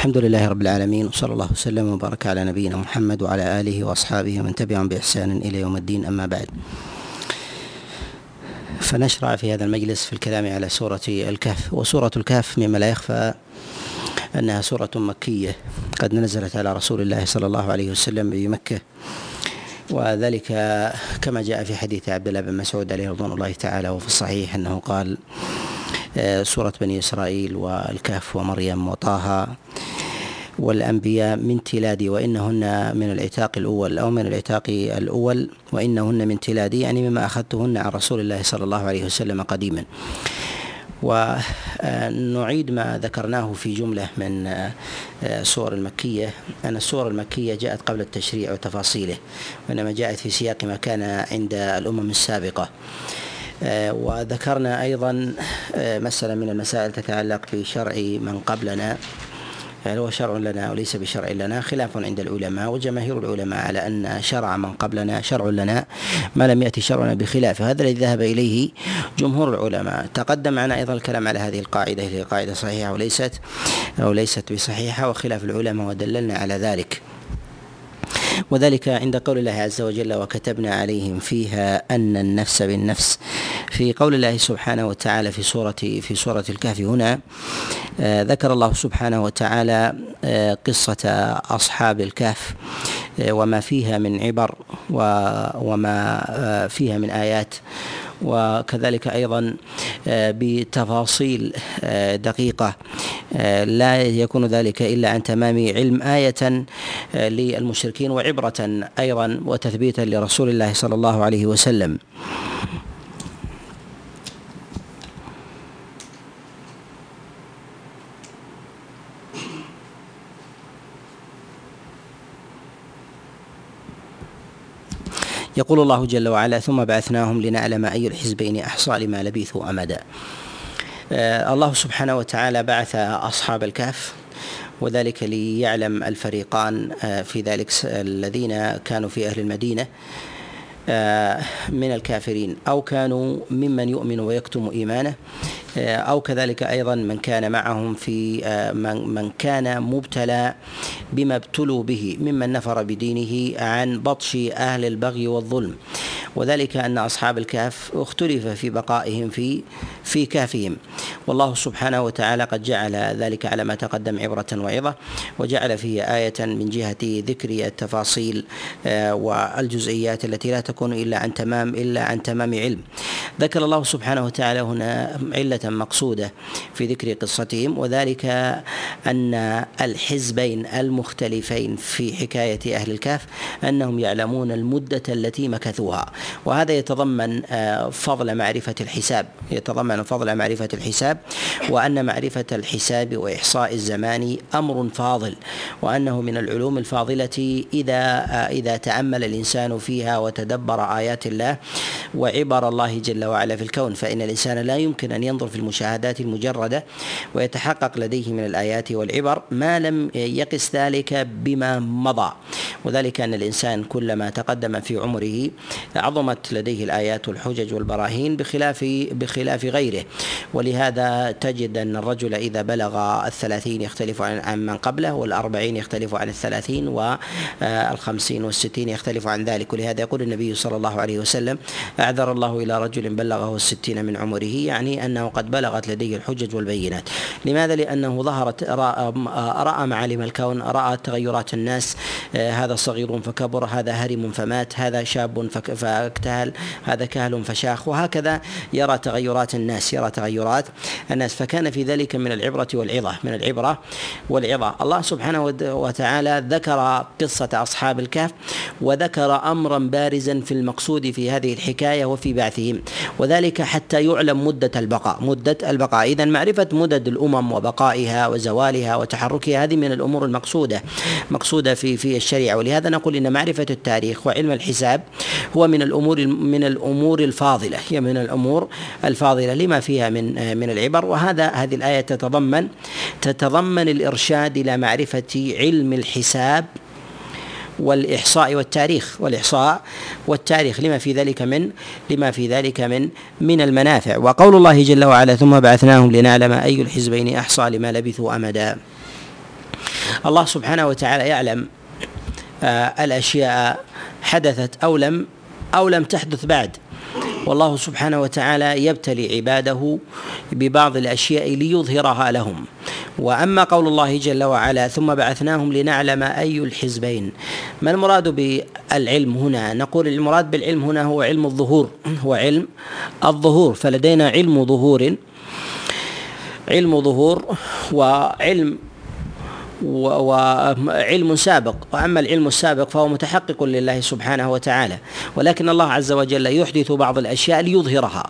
الحمد لله رب العالمين وصلى الله وسلم وبارك على نبينا محمد وعلى آله وأصحابه ومن تبعهم بإحسان إلى يوم الدين أما بعد. فنشرع في هذا المجلس في الكلام على سورة الكهف وسورة الكهف مما لا يخفى أنها سورة مكية. قد نزلت على رسول الله صلى الله عليه وسلم بمكه وذلك كما جاء في حديث عبد الله بن مسعود عليه رضوان الله تعالى وفي الصحيح أنه قال آه، سورة بني إسرائيل والكهف ومريم وطه والأنبياء من تلادي وإنهن من العتاق الأول أو من العتاق الأول وإنهن من تلادي يعني مما أخذتهن عن رسول الله صلى الله عليه وسلم قديما. ونعيد ما ذكرناه في جملة من السور المكية. أن السور المكية جاءت قبل التشريع وتفاصيله وإنما جاءت في سياق ما كان عند الأمم السابقة. آه، وذكرنا أيضا آه، مسألة من المسائل تتعلق بشرع من قبلنا. هل هو شرع لنا وليس بشرع لنا خلاف عند العلماء وجماهير العلماء على أن شرع من قبلنا شرع لنا ما لم يأتي شرعنا بخلافه. هذا الذي ذهب إليه جمهور العلماء. تقدم معنا أيضا الكلام على هذه القاعدة هي قاعدة صحيحة وليست أو ليست بصحيحة وخلاف العلماء ودللنا على ذلك. وذلك عند قول الله عز وجل وكتبنا عليهم فيها أن النفس بالنفس. في قول الله سبحانه وتعالى في سورة في سورة الكهف هنا آه، ذكر الله سبحانه وتعالى آه، قصة أصحاب الكهف آه، وما فيها من عبر وما فيها من آيات. وكذلك أيضا بتفاصيل دقيقة لا يكون ذلك إلا عن تمام علم آية للمشركين وعبرة أيضا وتثبيتا لرسول الله صلى الله عليه وسلم. يقول الله جل وعلا ثم بعثناهم لنعلم أي الحزبين أحصى لما لبثوا أمدا. آه الله سبحانه وتعالى بعث أصحاب الكهف وذلك ليعلم الفريقان آه في ذلك الذين كانوا في أهل المدينة آه من الكافرين أو كانوا ممن يؤمن ويكتم إيمانه. أو كذلك أيضا من كان معهم في آه، من كان مبتلى بما ابتلوا به ممن نفر بدينه عن بطش أهل البغي والظلم. وذلك أن أصحاب الكهف اختلف في بقائهم في في كهفهم. والله سبحانه وتعالى قد جعل ذلك على ما تقدم عبرة وعظة وجعل فيه آية من جهة ذكر التفاصيل آه، والجزئيات التي لا تكون إلا عن تمام إلا عن تمام علم. ذكر الله سبحانه وتعالى هنا علة مقصودة في ذكر قصتهم وذلك أن الحزبين المختلفين في حكاية أهل الكهف أنهم يعلمون المدة التي مكثوها. وهذا يتضمن آه، فضل معرفة الحساب يتضمن فضل معرفة الحساب وأن معرفة الحساب وإحصاء الزمان أمر فاضل وأنه من العلوم الفاضلة إذا آه، إذا تأمل الإنسان فيها وتدبر آيات الله وعبر الله جل وعلا في الكون فإن الإنسان لا يمكن أن ينظر في المشاهدات المجردة ويتحقق لديه من الآيات والعبر ما لم يقس ذلك بما مضى. وذلك أن الإنسان كلما تقدم في عمره عظمت لديه الآيات والحجج والبراهين بخلاف بخلاف غيره. ولهذا تجد أن الرجل إذا بلغ الثلاثين يختلف عن من قبله والأربعين يختلف عن الثلاثين والخمسين والستين يختلف عن ذلك. ولهذا يقول النبي صلى الله عليه وسلم أعذر الله إلى رجل بلغه الستين من عمره يعني أنه قد بلغت لديه الحجج والبينات. لماذا؟ لأنه ظهرت رأى, معالم الكون رأى تغيرات الناس. هذا صغير فكبر هذا هرم فمات هذا شاب فاكتهل هذا كهل فشاخ وهكذا يرى تغيرات الناس يرى تغيرات الناس. فكان في ذلك من العبرة والعظة من العبرة والعظة. الله سبحانه وتعالى ذكر قصة أصحاب الكهف وذكر أمرا بارزا في المقصود في هذه الحكاية وفي بعثهم وذلك حتى يعلم مدة البقاء. مدة البقاء. إذا معرفة مدد الأمم وبقائها وزوالها وتحركها هذه من الأمور المقصودة مقصودة في في الشريعة. ولهذا نقول إن معرفة التاريخ وعلم الحساب هو من الأمور من الأمور الفاضلة هي من الأمور الفاضلة لما فيها من من العبر. وهذا هذه الآية تتضمن تتضمن الإرشاد إلى معرفة علم الحساب والإحصاء والتاريخ والإحصاء والتاريخ لما في ذلك من لما في ذلك من من المنافع. وقول الله جل وعلا ثم بعثناهم لنعلم أي الحزبين أحصى لما لبثوا أمدا. الله سبحانه وتعالى يعلم آه، الأشياء حدثت أو لم أو لم تحدث بعد. والله سبحانه وتعالى يبتلي عباده ببعض الأشياء ليظهرها لهم. وأما قول الله جل وعلا ثم بعثناهم لنعلم أي الحزبين. ما المراد بالعلم هنا؟ نقول المراد بالعلم هنا هو علم الظهور هو علم الظهور. فلدينا علم ظهور علم ظهور وعلم وعلم سابق. وأما العلم السابق فهو متحقق لله سبحانه وتعالى. ولكن الله عز وجل يحدث بعض الأشياء ليظهرها.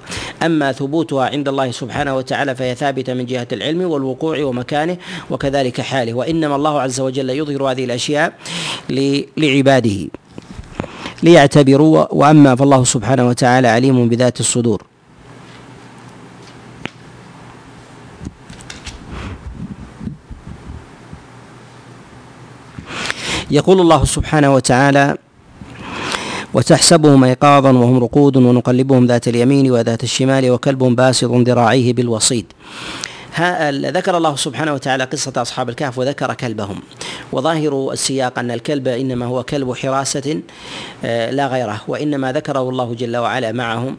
أما ثبوتها عند الله سبحانه وتعالى فهي ثابتة من جهة العلم والوقوع ومكانه وكذلك حاله. وإنما الله عز وجل يظهر هذه الأشياء لعباده. ليعتبروا وأما فالله سبحانه وتعالى عليم بذات الصدور. يقول الله سبحانه وتعالى وتحسبهم ايقاظا وهم رقود ونقلبهم ذات اليمين وذات الشمال وكلب باسط ذراعيه بالوصيد. ذكر الله سبحانه وتعالى قصة أصحاب الكهف وذكر كلبهم. وظاهر السياق أن الكلب إنما هو كلب حراسة آه، لا غيره وإنما ذكره الله جل وعلا معهم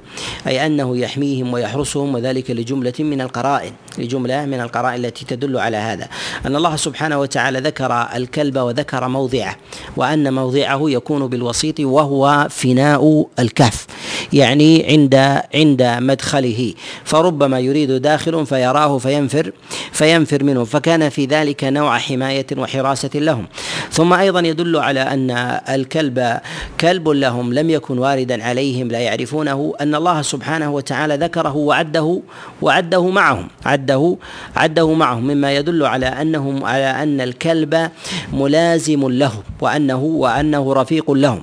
أي أنه يحميهم ويحرسهم وذلك لجملة من القرائن. لجملة من القرائن التي تدل على هذا. أن الله سبحانه وتعالى ذكر الكلب وذكر موضعه وأن موضعه يكون بالوسيط وهو فناء الكهف يعني عند عند مدخله. فربما يريد داخل فيراه فينفر فينفر منه. فكان في ذلك نوع حماية وحراسة لهم. ثم أيضا يدل على أن الكلب كلب لهم لم يكن واردا عليهم لا يعرفونه. أن الله سبحانه وتعالى ذكره وعده وعده معهم عده عده معهم مما يدل على أنهم على أن الكلب ملازم لهم وأنه وأنه رفيق لهم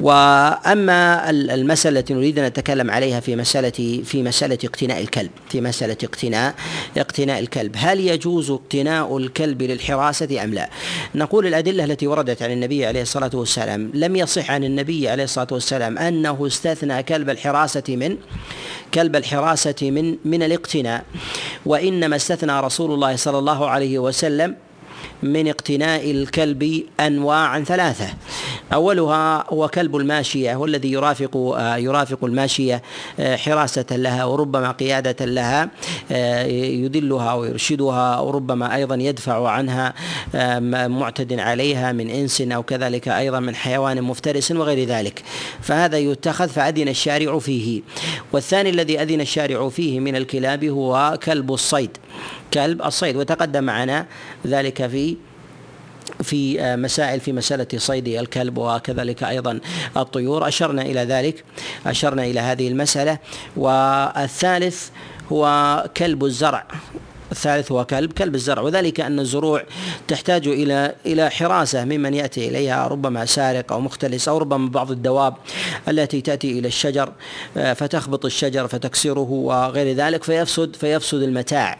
وأما المسألة التي نريد أن نتكلم عليها في مساله في مسألة اقتناء الكلب في مسألة اقتناء اقتناء الكلب هل يجوز اقتناء الكلب للحراسة أم لا؟ نقول الأدلة التي وردت عن النبي عليه الصلاة والسلام لم يصح عن النبي عليه الصلاة والسلام أنه استثنى كلب الحراسة من كلب الحراسة من من الاقتناء وإنما استثنى رسول الله صلى الله عليه وسلم من اقتناء الكلب انواعا ثلاثة. أولها هو كلب الماشية والذي يرافق آه، يرافق الماشية آه، حراسة لها وربما قيادة لها آه، يدلها ويرشدها وربما أيضا يدفع عنها معتد عليها من إنس أو كذلك أيضا من حيوان مفترس وغير ذلك. فهذا يتخذ فأذن الشارع فيه. والثاني الذي أذن الشارع فيه من الكلاب هو كلب الصيد. كلب الصيد. وتقدم معنا ذلك في في آه، مسائل في مسألة صيد الكلب وكذلك أيضا الطيور. أشرنا إلى ذلك أشرنا إلى هذه المسألة. والثالث هو كلب الزرع. الثالث هو كلب كلب الزرع. وذلك أن الزروع تحتاج إلى إلى حراسة ممن يأتي إليها ربما سارق أو مختلس أو ربما بعض الدواب التي تأتي إلى الشجر آه، فتخبط الشجر فتكسره وغير ذلك فيفسد فيفسد المتاع.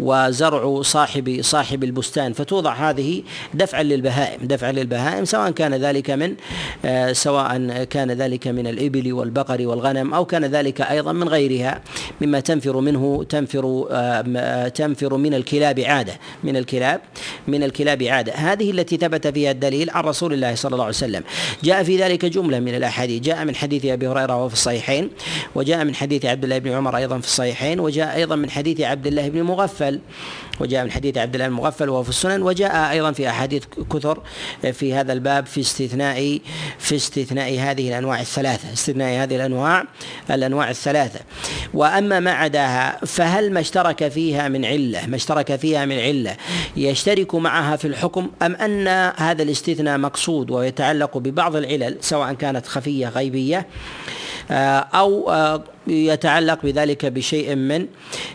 وزرع صاحب صاحب البستان فتوضع هذه دفعا للبهائم دفعا للبهائم سواء كان ذلك من آه، سواء كان ذلك من الإبل والبقر والغنم أو كان ذلك أيضا من غيرها مما تنفر منه تنفر آه، تنفر من الكلاب عادة من الكلاب من الكلاب عادة. هذه التي ثبت فيها الدليل عن رسول الله صلى الله عليه وسلم. جاء في ذلك جملة من الأحاديث. جاء من حديث أبي هريرة وهو في الصحيحين وجاء من حديث عبد الله بن عمر أيضا في الصحيحين وجاء أيضا من حديث عبد الله بن مغفل. وجاء من حديث عبد الله المغفل وهو في السنن وجاء أيضا في أحاديث كثر في هذا الباب في استثناء في استثناء هذه الأنواع الثلاثة استثناء هذه الأنواع الأنواع الثلاثة. وأما ما عداها فهل ما اشترك فيها من علة؟ ما اشترك فيها من علة؟ يشترك معها في الحكم أم أن هذا الاستثناء مقصود ويتعلق ببعض العلل سواء كانت خفية غيبية آه، أو آه، يتعلق بذلك بشيء من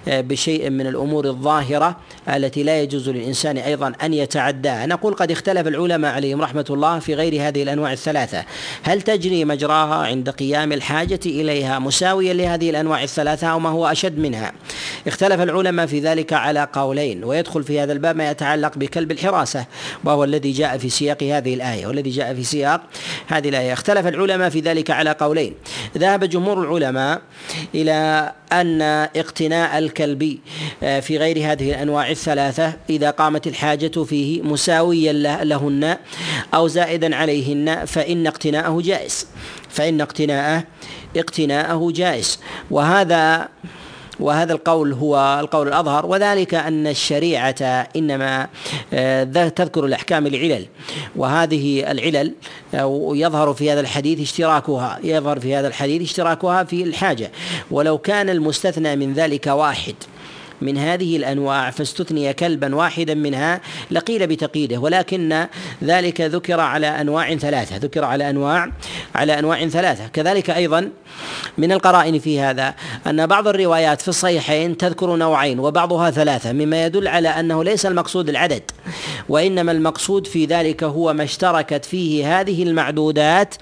آه، بشيء من الأمور الظاهرة التي لا يجوز للإنسان أيضا أن يتعداها نقول قد اختلف العلماء عليهم رحمة الله في غير هذه الأنواع الثلاثة. هل تجري مجراها عند قيام الحاجة إليها مساويا لهذه الأنواع الثلاثة أو ما هو أشد منها؟ اختلف العلماء في ذلك على قولين ويدخل في هذا الباب ما يتعلق بكلب الحراسة وهو الذي جاء في سياق هذه الآية والذي جاء في سياق هذه الآية. اختلف العلماء في ذلك على قولين. ذهب جمهور العلماء إلى أن اقتناء الكلب آه، في غير هذه الأنواع الثلاثة إذا قامت الحاجة فيه مساويا لهن أو زائدا عليهن فإن اقتناءه جائز. فإن اقتناءه اقتناءه جائز. وهذا وهذا القول هو القول الأظهر وذلك أن الشريعة إنما آه، تذكر الأحكام العلل وهذه العلل يظهر في هذا الحديث اشتراكها يظهر في هذا الحديث اشتراكها في الحاجة. ولو كان المستثنى من ذلك واحد من هذه الأنواع فاستثني كلبا واحدا منها لقيل بتقييده. ولكن ذلك ذكر على أنواع ثلاثة ذكر على أنواع على أنواع ثلاثة. كذلك أيضا من القرائن في هذا أن بعض الروايات في الصحيحين تذكر نوعين وبعضها ثلاثة مما يدل على أنه ليس المقصود العدد وإنما المقصود في ذلك هو ما اشتركت فيه هذه المعدودات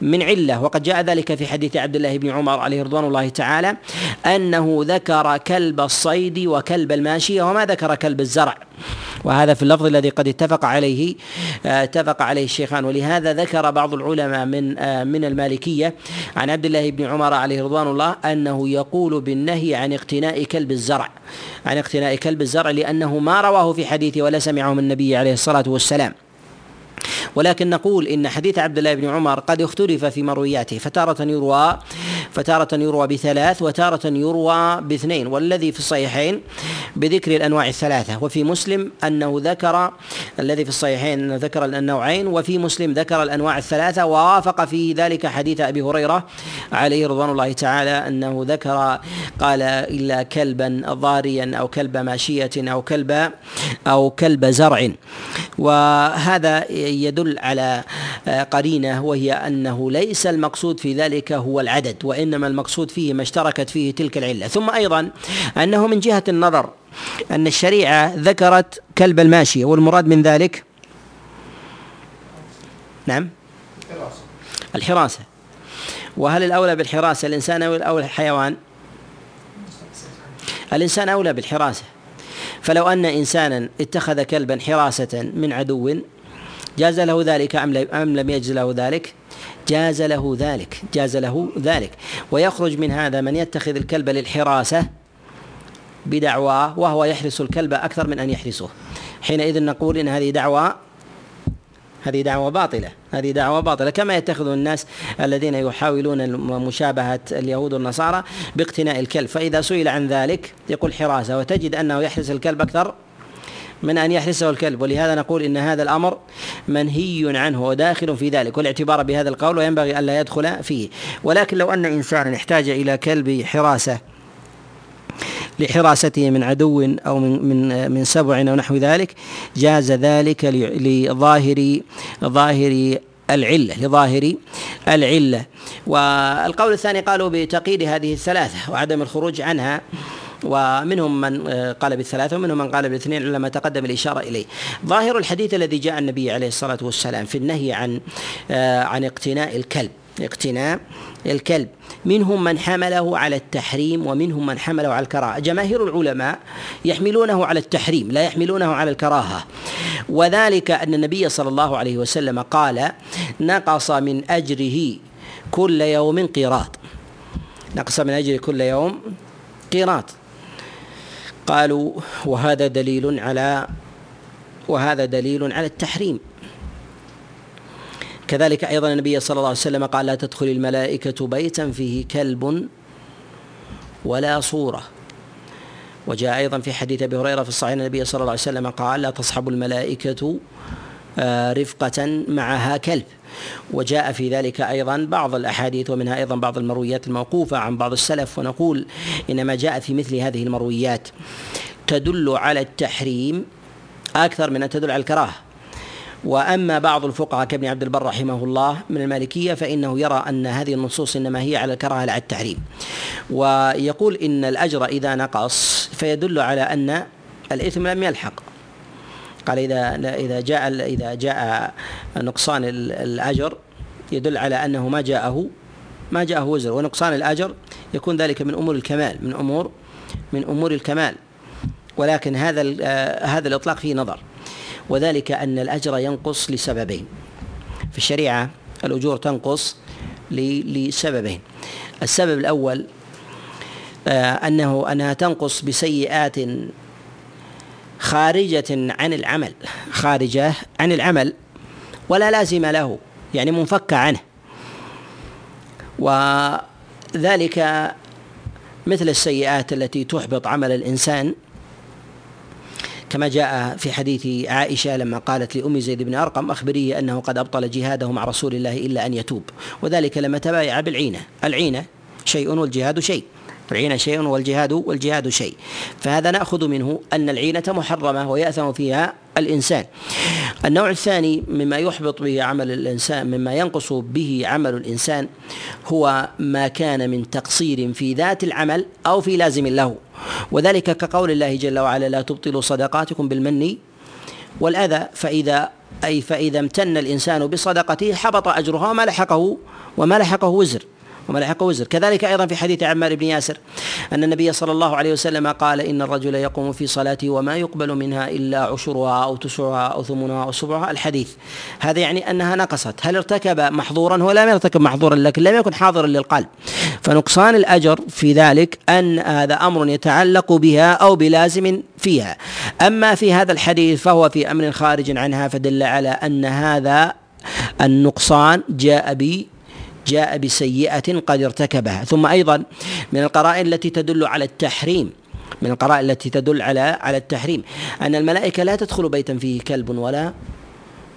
من علة. وقد جاء ذلك في حديث عبد الله بن عمر عليه رضوان الله تعالى أنه ذكر كلب الصيد وكلب الماشية وما ذكر كلب الزرع. وهذا في اللفظ الذي قد اتفق عليه آه، اتفق عليه الشيخان. ولهذا ذكر بعض العلماء من آه، من المالكية عن عبد الله بن عمر عليه رضوان الله أنه يقول بالنهي عن اقتناء كلب الزرع عن اقتناء كلب الزرع لأنه ما رواه في حديثه ولا سمعه من النبي عليه الصلاة والسلام. ولكن نقول إن حديث عبد الله بن عمر قد اختلف في مروياته فتارة يروى فتارة يروى بثلاث وتارة يروى باثنين والذي في الصحيحين بذكر الأنواع الثلاثة وفي مسلم أنه ذكر الذي في الصحيحين انه ذكر النوعين وفي مسلم ذكر الأنواع الثلاثة ووافق في ذلك حديث أبي هريرة عليه رضوان الله تعالى أنه ذكر قال إلا كلبا ضاريا أو كلب ماشية أو كلب أو كلب زرع. وهذا يدل على قرينة وهي أنه ليس المقصود في ذلك هو العدد وانما المقصود فيه ما اشتركت فيه تلك العلة. ثم أيضا أنه من جهة النظر أن الشريعة ذكرت كلب الماشيه والمراد من ذلك؟ نعم. الحراسة. وهل الأولى بالحراسة الإنسان أو الحيوان؟ الإنسان أولى بالحراسة. فلو أن انسانا اتخذ كلبا حراسة من عدو جاز له ذلك أم لم يجز له ذلك؟ جاز له ذلك جاز له ذلك. ويخرج من هذا من يتخذ الكلب للحراسة بدعواه وهو يحرس الكلب أكثر من أن يحرسه. حينئذ نقول إن هذه دعوة هذه دعوة باطلة هذه دعوة باطلة. كما يتخذ الناس الذين يحاولون مشابهة اليهود والنصارى باقتناء الكلب. فإذا سئل عن ذلك يقول حراسة وتجد أنه يحرس الكلب أكثر من أن يحرسه الكلب. ولهذا نقول إن هذا الأمر منهي عنه وداخل في ذلك والاعتبار بهذا القول وينبغي ألا يدخل فيه. ولكن لو أن إنسانا احتاج إلى كلب حراسة لحراسته من عدو أو من من من سبع أو نحو ذلك جاز ذلك لظاهر ظاهر العلة لظاهر العلة. والقول الثاني قالوا بتقييد هذه الثلاثة وعدم الخروج عنها. ومنهم من آه، قال بالثلاثة ومنهم من قال بالاثنين على ما تقدم الإشارة إليه. ظاهر الحديث الذي جاء النبي عليه الصلاة والسلام في النهي عن آه، عن اقتناء الكلب اقتناء الكلب. منهم من حمله على التحريم ومنهم من حمله على الكراهة. جماهير العلماء يحملونه على التحريم لا يحملونه على الكراهة. وذلك أن النبي صلى الله عليه وسلم قال نقص من أجره كل يوم قيراط. نقص من أجره كل يوم قيراط. قالوا وهذا دليل على وهذا دليل على التحريم. كذلك أيضا النبي صلى الله عليه وسلم قال لا تدخل الملائكة بيتا فيه كلب ولا صورة. وجاء أيضا في حديث أبي هريرة في الصحيح النبي صلى الله عليه وسلم قال لا تصحب الملائكة آه، رفقة معها كلب. وجاء في ذلك أيضا بعض الأحاديث ومنها أيضا بعض المرويات الموقوفة عن بعض السلف ونقول إنما جاء في مثل هذه المرويات. تدل على التحريم أكثر من أن تدل على الكراهة. وأما بعض الفقهاء كابن عبد البر رحمه الله من المالكية فإنه يرى أن هذه النصوص إنما هي على الكراهة على التحريم. ويقول إن الأجر إذا نقص فيدل على أن الإثم لم يلحق. قال إذا إذا جاء إذا جاء نقصان الأجر يدل على أنه ما جاءه ما جاءه وزر. ونقصان الأجر يكون ذلك من أمور الكمال من امور من أمور الكمال. ولكن هذا هذا الإطلاق فيه نظر. وذلك أن الأجر ينقص لسببين. في الشريعة الأجور تنقص لسببين. السبب الأول أنه أنها تنقص بسيئات خارجة عن العمل خارجة عن العمل ولا لازم له يعني منفكة عنه. وذلك مثل السيئات التي تحبط عمل الإنسان. كما جاء في حديث عائشة لما قالت لأم زيد بن أرقم أخبريه أنه قد أبطل جهاده مع رسول الله إلا أن يتوب وذلك لما تبايع بالعينة. العينة شيء والجهاد شيء. العينة شيء والجهاد والجهاد شيء. فهذا نأخذ منه أن العينة محرمة ويأثم فيها الإنسان. النوع الثاني مما يحبط به عمل الإنسان مما ينقص به عمل الإنسان هو ما كان من تقصير في ذات العمل أو في لازم له. وذلك كقول الله جل وعلا لا تبطلوا صدقاتكم بالمن والأذى فإذا أي فإذا امتن الإنسان بصدقته حبط أجرها وما لحقه وما لحقه وزر. وما لحق وزر. كذلك أيضا في حديث عمار بن ياسر أن النبي صلى الله عليه وسلم قال إن الرجل يقوم في صلاته وما يقبل منها إلا عشرها أو تسعها أو ثمنها أو سبعها. الحديث هذا يعني أنها نقصت. هل ارتكب محظورا؟ هو لم يرتكب محظورا لكن لم يكن حاضرا للقلب. فنقصان الأجر في ذلك أن هذا أمر يتعلق بها أو بلازم فيها. أما في هذا الحديث فهو في أمر خارج عنها فدل على أن هذا النقصان جاء جاء بسيئة قد ارتكبها. ثم أيضا من القرائن التي تدل على التحريم. من القرائن التي تدل على على التحريم. أن الملائكة لا تدخل بيتا فيه كلب ولا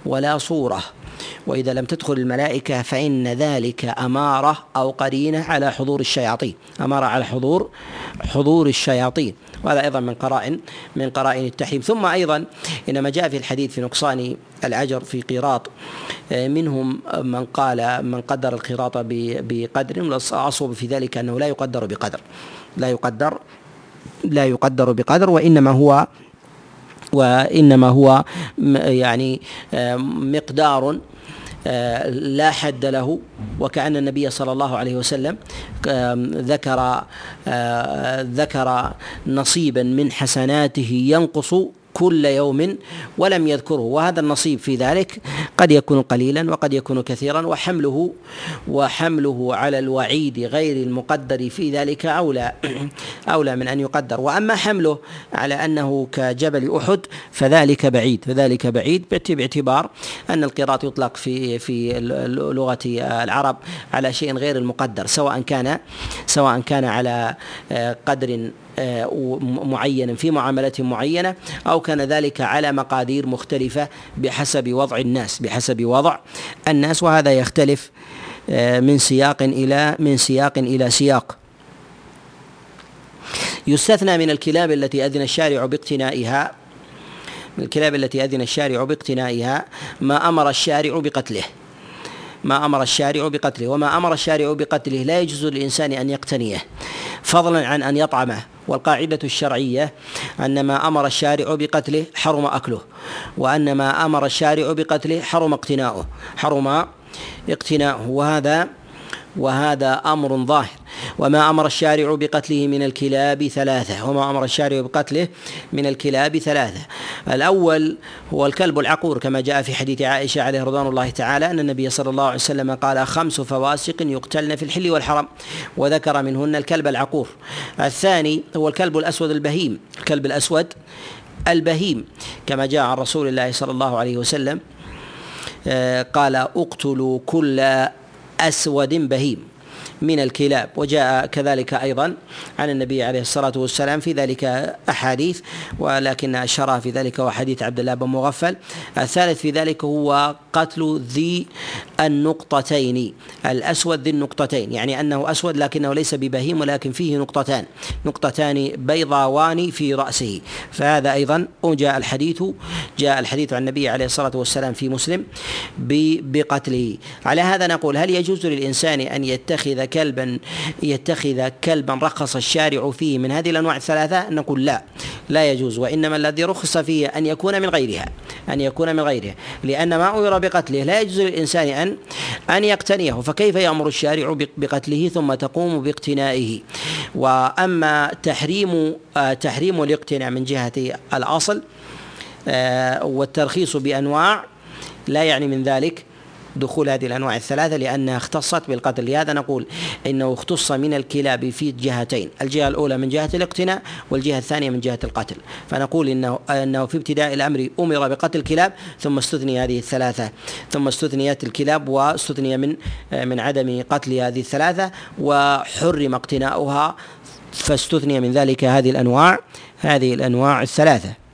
ولا صورة. وإذا لم تدخل الملائكة فإن ذلك أمارة أو قرينة على حضور الشياطين. أمارة على حضور حضور الشياطين. وهذا أيضا من قرائن من قرائن التحريم. ثم أيضا إنما جاء في الحديث في نقصان الأجر في قيراط منهم من قال من قدر القيراط بقدر. والأصوب في ذلك أنه لا يقدر بقدر. لا يقدر لا يقدر بقدر وإنما هو وإنما هو يعني مقدار لا حد له. وكأن النبي صلى الله عليه وسلم ذكر ذكر نصيبا من حسناته ينقص كل يوم ولم يذكره وهذا النصيب في ذلك قد يكون قليلا وقد يكون كثيرا وحمله وحمله على الوعيد غير المقدر في ذلك أولى أولى من أن يقدر. وأما حمله على أنه كجبل أحد فذلك بعيد فذلك بعيد باعتبار أن القراط يطلق في في لغة العرب على شيء غير المقدر سواء كان سواء كان على قدر آه، معين في معاملة معينة أو كان ذلك على مقادير مختلفة بحسب وضع الناس بحسب وضع الناس وهذا يختلف آه، من سياق إلى من سياق إلى سياق. يستثنى من الكلاب التي أذن الشارع باقتنائها من الكلاب التي أذن الشارع باقتنائها ما أمر الشارع بقتله. ما أمر الشارع بقتله وما أمر الشارع بقتله لا يجوز للإنسان أن يقتنيه. فضلا عن أن يطعمه. والقاعدة الشرعية أن ما أمر الشارع بقتله حرم أكله وأن ما أمر الشارع بقتله حرم اقتناؤه حرم اقتناؤه. وهذا وهذا أمر ظاهر. وما أمر الشارع بقتله من الكلاب ثلاثة وما أمر الشارع بقتله من الكلاب ثلاثة. الأول هو الكلب العقور كما جاء في حديث عائشة عليه رضوان الله تعالى أن النبي صلى الله عليه وسلم قال خمس فواسق يقتلن في الحل والحرم وذكر منهن الكلب العقور. الثاني هو الكلب الأسود البهيم الكلب الأسود البهيم كما جاء عن رسول الله صلى الله عليه وسلم آه، قال اقتلوا كل أسود بهيم من الكلاب. وجاء كذلك أيضا عن النبي عليه الصلاة والسلام في ذلك أحاديث ولكن اشهرها في ذلك هو حديث عبد الله بن مغفل. الثالث في ذلك هو قتل ذي النقطتين الأسود ذي النقطتين يعني أنه أسود لكنه ليس ببهيم ولكن فيه نقطتان نقطتان بيضاوان في رأسه. فهذا أيضا جاء الحديث جاء الحديث عن النبي عليه الصلاة والسلام في مسلم بقتله. على هذا نقول هل يجوز للإنسان أن يتخذ كلبا يتخذ كلبا رخص الشارع فيه من هذه الأنواع الثلاثة نقول لا لا يجوز وإنما الذي رخص فيه أن يكون من غيرها أن يكون من غيرها لأن ما أمر بقتله لا يجوز للإنسان أن أن يقتنيه فكيف يأمر الشارع بقتله ثم تقوم باقتنائه؟ وأما تحريم آه، تحريم الاقتناء من جهة الأصل آه، والترخيص بأنواع لا يعني من ذلك. دخول هذه الأنواع الثلاثة لأنها اختصت بالقتل. لهذا نقول إنه اختص من الكلاب في جهتين الجهة الأولى من جهة الاقتناء والجهة الثانية من جهة القتل. فنقول إنه أنه في ابتداء الأمر أمر بقتل الكلاب ثم استثني هذه الثلاثة ثم استثنيت الكلاب واستثني من من عدم قتل هذه الثلاثة وحرم اقتناؤها فاستثني من ذلك هذه الأنواع هذه الأنواع الثلاثة.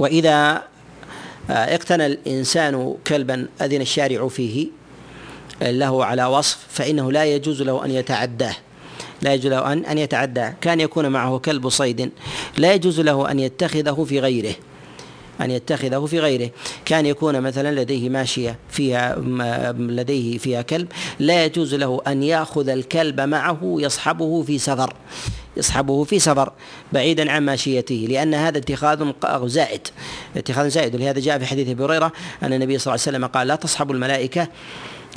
وإذا اقتنى الإنسان كلبا أذن الشارع فيه له على وصف فإنه لا يجوز له أن يتعداه. لا يجوز له أن أن يتعداه. كان يكون معه كلب صيد لا يجوز له أن يتخذه في غيره. أن يتخذه في غيره. كان يكون مثلا لديه ماشية فيها لديه فيها كلب لا يجوز له أن يأخذ الكلب معه يصحبه في سفر يصحبه في سفر بعيدا عن ماشيته لأن هذا اتخاذ زائد اتخاذ زائد. ولهذا جاء في حديث أبي هريرة أن النبي صلى الله عليه وسلم قال لا تصحب الملائكة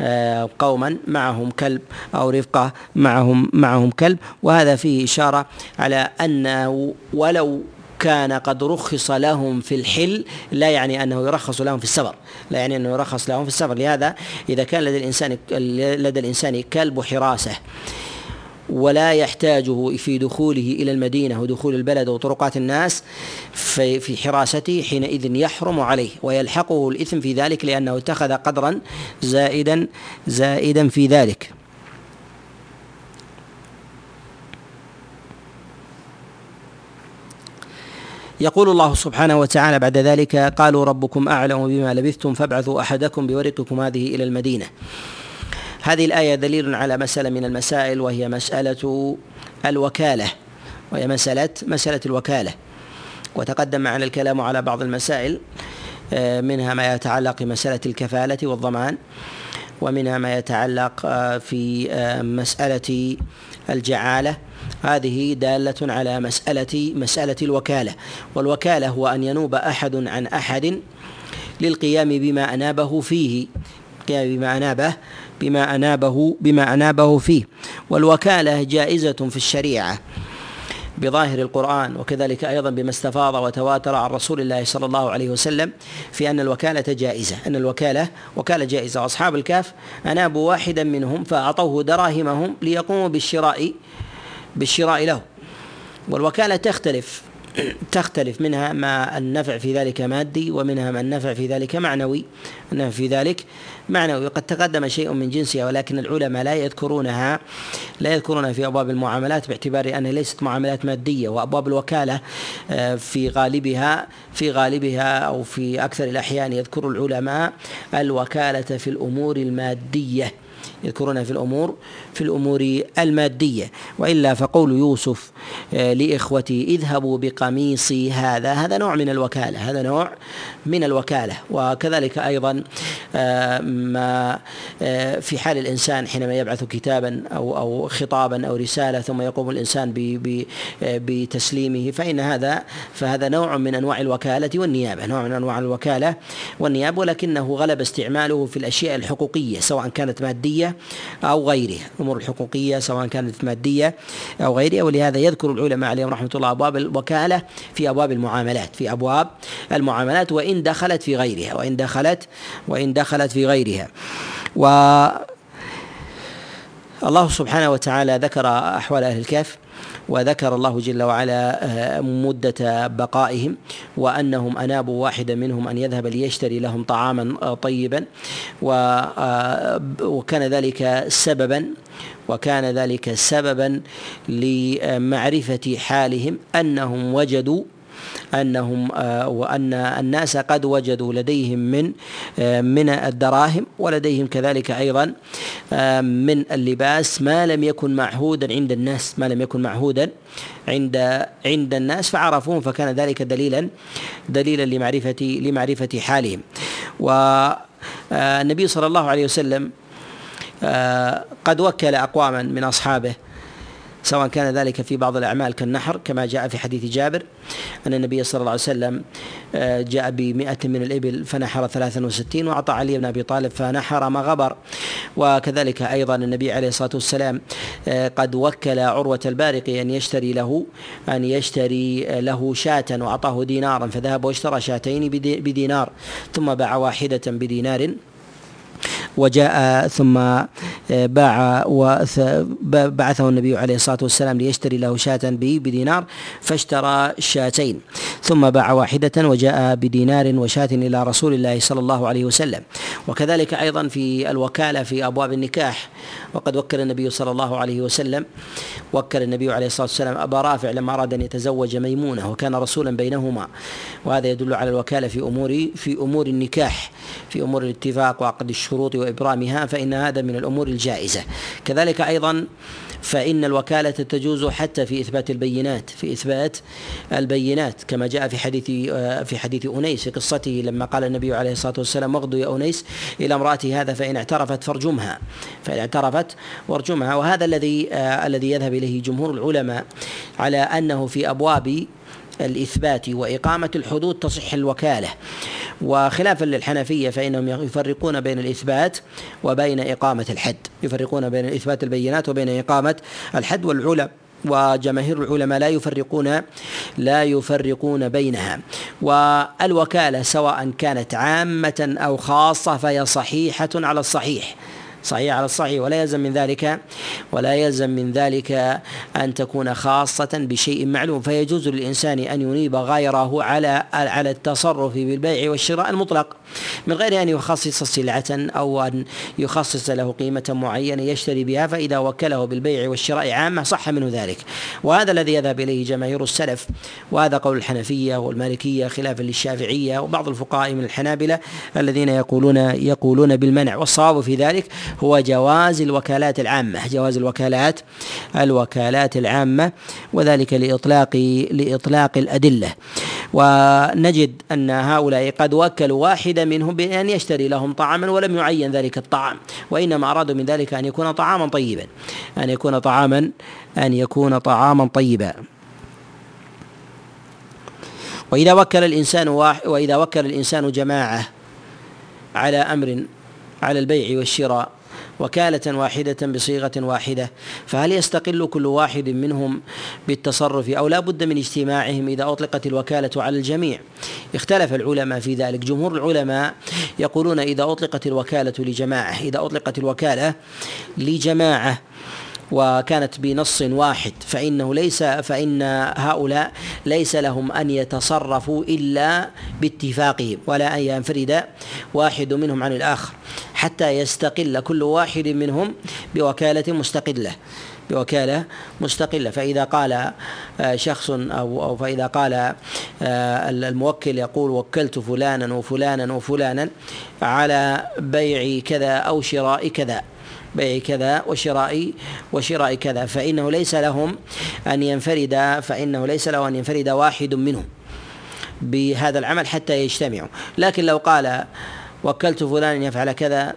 آه، قوما معهم كلب أو رفقة معهم معهم كلب. وهذا فيه إشارة على أنه ولو كان قد رخص لهم في الحل لا يعني أنه يرخص لهم في السفر لا يعني أنه يرخص لهم في السفر. لهذا إذا كان لدى الإنسان لدى الإنسان كلب حراسة ولا يحتاجه في دخوله إلى المدينة ودخول البلد وطرقات الناس في في حراسته حينئذ يحرم عليه ويلحقه الإثم في ذلك لأنه اتخذ قدرا زائدا زائدا في ذلك. يقول الله سبحانه وتعالى بعد ذلك قالوا ربكم أعلم بما لبثتم فابعثوا أحدكم بورقكم هذه إلى المدينة. هذه الآية دليل على مسألة من المسائل وهي مسألة الوكالة وهي مساله مسألة الوكالة. وتقدم معنا الكلام على بعض المسائل آه، منها ما يتعلق بمسألة الكفالة والضمان ومنها ما يتعلق آه، في آه، مسألة الجعالة. هذه دالة على مسألة مسألة الوكالة. والوكالة هو أن ينوب أحد عن أحد للقيام بما أنابه فيه. القيام بما أنابه بما أنابه بما أنابه فيه. والوكالة جائزة في الشريعة بظاهر القرآن وكذلك أيضا بما استفاض وتواتر عن رسول الله صلى الله عليه وسلم في أن الوكالة جائزة. أن الوكالة وكالة جائزة. وأصحاب الكهف أنابوا واحدا منهم فأعطوه دراهمهم ليقوموا بالشراء بالشراء له. والوكالة تختلف تختلف منها ما النفع في ذلك مادي ومنها ما النفع في ذلك معنوي. النفع في ذلك معنوي. وقد تقدم شيء من جنسها ولكن العلماء لا يذكرونها لا يذكرونها في أبواب المعاملات باعتبار انها ليست معاملات مادية. وأبواب الوكالة آه، في غالبها في غالبها أو في أكثر الأحيان يذكر العلماء الوكالة في الأمور المادية. يذكرونها في الأمور في الأمور المادية. وإلا فقول يوسف آه، لاخوته اذهبوا بقميصي هذا. هذا نوع من الوكالة هذا نوع من الوكالة. وكذلك أيضا آه، ما آه، في حال الإنسان حينما يبعث كتابا أو أو خطابا أو رسالة ثم يقوم الإنسان بتسليمه فإن هذا فهذا نوع من أنواع الوكالة والنيابة نوع من أنواع الوكالة والنيابة. ولكنه غلب استعماله في الأشياء الحقوقية سواء كانت ماديه أو غيرها الأمور الحقوقية سواء كانت مادية أو غيرها ولهذا يذكر العلماء عليهم رحمة الله أبواب الوكالة في أبواب المعاملات في أبواب المعاملات وإن دخلت في غيرها وإن دخلت وإن دخلت في غيرها. و الله سبحانه وتعالى ذكر أحوال أهل الكهف وذكر الله جل وعلا آه، مدة بقائهم وأنهم أنابوا واحدا منهم أن يذهب ليشتري لهم طعاما آه، طيبا آه، وكان ذلك سببا وكان ذلك سببا لمعرفة حالهم أنهم وجدوا أنهم آه، وأن الناس قد وجدوا لديهم من آه، من الدراهم ولديهم كذلك أيضا آه، من اللباس ما لم يكن معهودا عند الناس ما لم يكن معهودا عند عند الناس فعرفوهم فكان ذلك دليلا دليلا لمعرفة لمعرفة حالهم. والنبي صلى الله عليه وسلم قد وكل اقواما من أصحابه سواء كان ذلك في بعض الأعمال كالنحر كما جاء في حديث جابر أن النبي صلى الله عليه وسلم آه، جاء بمئة من الإبل فنحر ثلاثا وستين وأعطى علي بن أبي طالب فنحر ما غبر. وكذلك أيضا النبي عليه الصلاة والسلام آه، قد وكل عروة البارق أن يشتري له أن يشتري له شاة وأعطاه دينارا فذهب واشترى شاتين بدينار ثم باع واحدة بدينار. وجاء ثم آه، باع وبعثه النبي عليه الصلاة والسلام ليشتري له شاة بدينار فاشترى شاتين. ثم باع واحدة وجاء بدينار وشاة إلى رسول الله صلى الله عليه وسلم. وكذلك أيضا في الوكالة في أبواب النكاح. وقد وكل النبي صلى الله عليه وسلم وكل النبي عليه الصلاة والسلام أبا رافع لما أراد أن يتزوج ميمونة وكان رسولا بينهما. وهذا يدل على الوكالة في أمور في أمور النكاح في أمور الاتفاق وعقد الشروط وإبرامها فإن هذا من الأمور الجائزة. كذلك أيضا فإن الوكالة تجوز حتى في إثبات البينات في إثبات البينات كما جاء في حديث في حديث أنيس في قصته لما قال النبي عليه الصلاة والسلام اغدو يا أنيس إلى امرأتي هذا فإن اعترفت فارجمها. فإن اعترفت وارجمها. وهذا الذي الذي يذهب إليه جمهور العلماء على أنه في أبواب الإثبات وإقامة الحدود تصح الوكالة. وخلافا للحنفية فإنهم يفرقون بين الإثبات وبين إقامة الحد. يفرقون بين إثبات البينات وبين إقامة الحد والعلماء وجماهير العلماء لا يفرقون لا يفرقون بينها. والوكالة سواء كانت عامة أو خاصة فهي صحيحة على الصحيح. صحيح على الصحيح. ولا يلزم من ذلك ولا يلزم من ذلك أن تكون خاصة بشيء معلوم. فيجوز للإنسان أن ينيب غيره على على التصرف بالبيع والشراء المطلق من غير أن يخصص سلعة أو أن يخصص له قيمة معينة يشتري بها. فإذا وكله بالبيع والشراء عامة صح منه ذلك. وهذا الذي يذهب إليه جماهير السلف وهذا قول الحنفية والمالكية خلافا للشافعية وبعض الفقهاء من الحنابلة الذين يقولون يقولون بالمنع. والصواب في ذلك هو جواز الوكالات العامة جواز الوكالات الوكالات العامة وذلك لإطلاق لإطلاق الأدلة. ونجد أن هؤلاء قد وكلوا واحدا منهم بأن يشتري لهم طعاما ولم يعين ذلك الطعام وإنما أرادوا من ذلك أن يكون طعاما طيبا أن يكون طعاما أن يكون طعاما طيبا. وإذا وكل الإنسان وإذا وكل الإنسان جماعة على أمر على البيع والشراء وكالة واحدة بصيغة واحدة فهل يستقل كل واحد منهم بالتصرف أو لا بد من اجتماعهم إذا أطلقت الوكالة على الجميع؟ اختلف العلماء في ذلك. جمهور العلماء يقولون إذا أطلقت الوكالة لجماعة إذا أطلقت الوكالة لجماعة وكانت بنص واحد فإنه ليس فإن هؤلاء ليس لهم أن يتصرفوا إلا باتفاقهم ولا أن ينفرد واحد منهم عن الآخر. حتى يستقل كل واحد منهم بوكالة مستقلة بوكالة مستقلة. فإذا قال آه، شخص أو أو فإذا قال آه، الموكل يقول وكلت فلانا وفلانا وفلانا على بيع كذا أو شراء كذا بيع كذا وشراء وشراء كذا. فإنه ليس لهم أن ينفرد فإنه ليس له أن ينفرد واحد منهم بهذا العمل حتى يجتمعوا. لكن لو قال وكلت فلانا يفعل كذا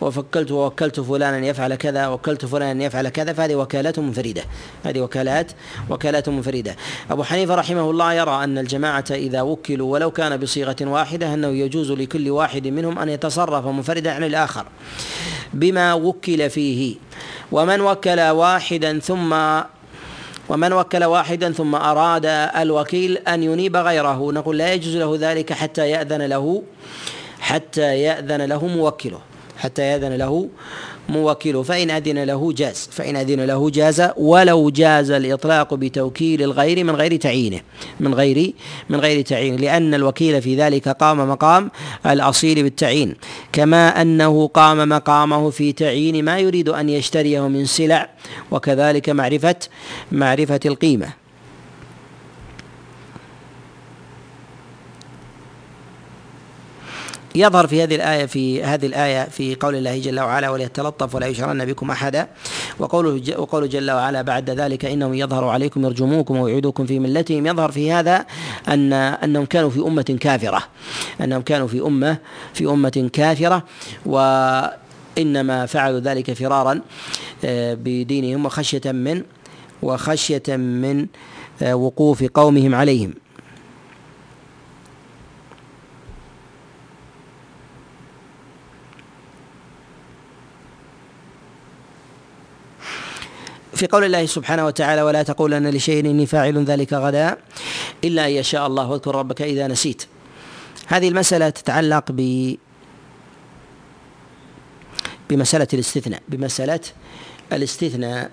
وفكلت ووكلت فلانا يفعل كذا وكلت فلانا يفعل كذا فهذه وكالات منفردة. هذه وكالات وكالات منفردة. أبو حنيفة رحمه الله يرى أن الجماعة إذا وكلوا ولو كان بصيغة واحدة أنه يجوز لكل واحد منهم أن يتصرف منفردا عن الآخر بما وكل فيه. ومن وكل واحدا ثم ومن وكل واحدا ثم أراد الوكيل أن ينيب غيره. نقول لا يجوز له ذلك حتى يأذن له. حتى يأذن له موكله حتى يأذن له موكله. فإن أذن له جاز فإن أذن له جاز ولو جاز الإطلاق بتوكيل الغير من غير تعيينه من غير من غير تعيين. لأن الوكيل في ذلك قام مقام الأصيل بالتعيين. كما أنه قام مقامه في تعيين ما يريد أن يشتريه من سلع وكذلك معرفة معرفة القيمة. يظهر في هذه الآية في هذه الآية في قول الله جل وعلا وليتلطف ولا يشرن بكم أحدا وقوله وقوله جل وعلا بعد ذلك إنهم يظهر عليكم يرجموكم ويعيدوكم في ملتهم يظهر في هذا أن أنهم كانوا في أمة كافرة. أنهم كانوا في أمة في أمة كافرة. وإنما فعلوا ذلك فرارا آه، بدينهم وخشية من وخشية من آه، وقوف قومهم عليهم. في قول الله سبحانه وتعالى ولا تقولن لشيء إني فاعل ذلك غدا إلا أن يشاء الله واذكر ربك إذا نسيت. هذه المسألة تتعلق ب بمسألة الاستثناء بمسألة الاستثناء.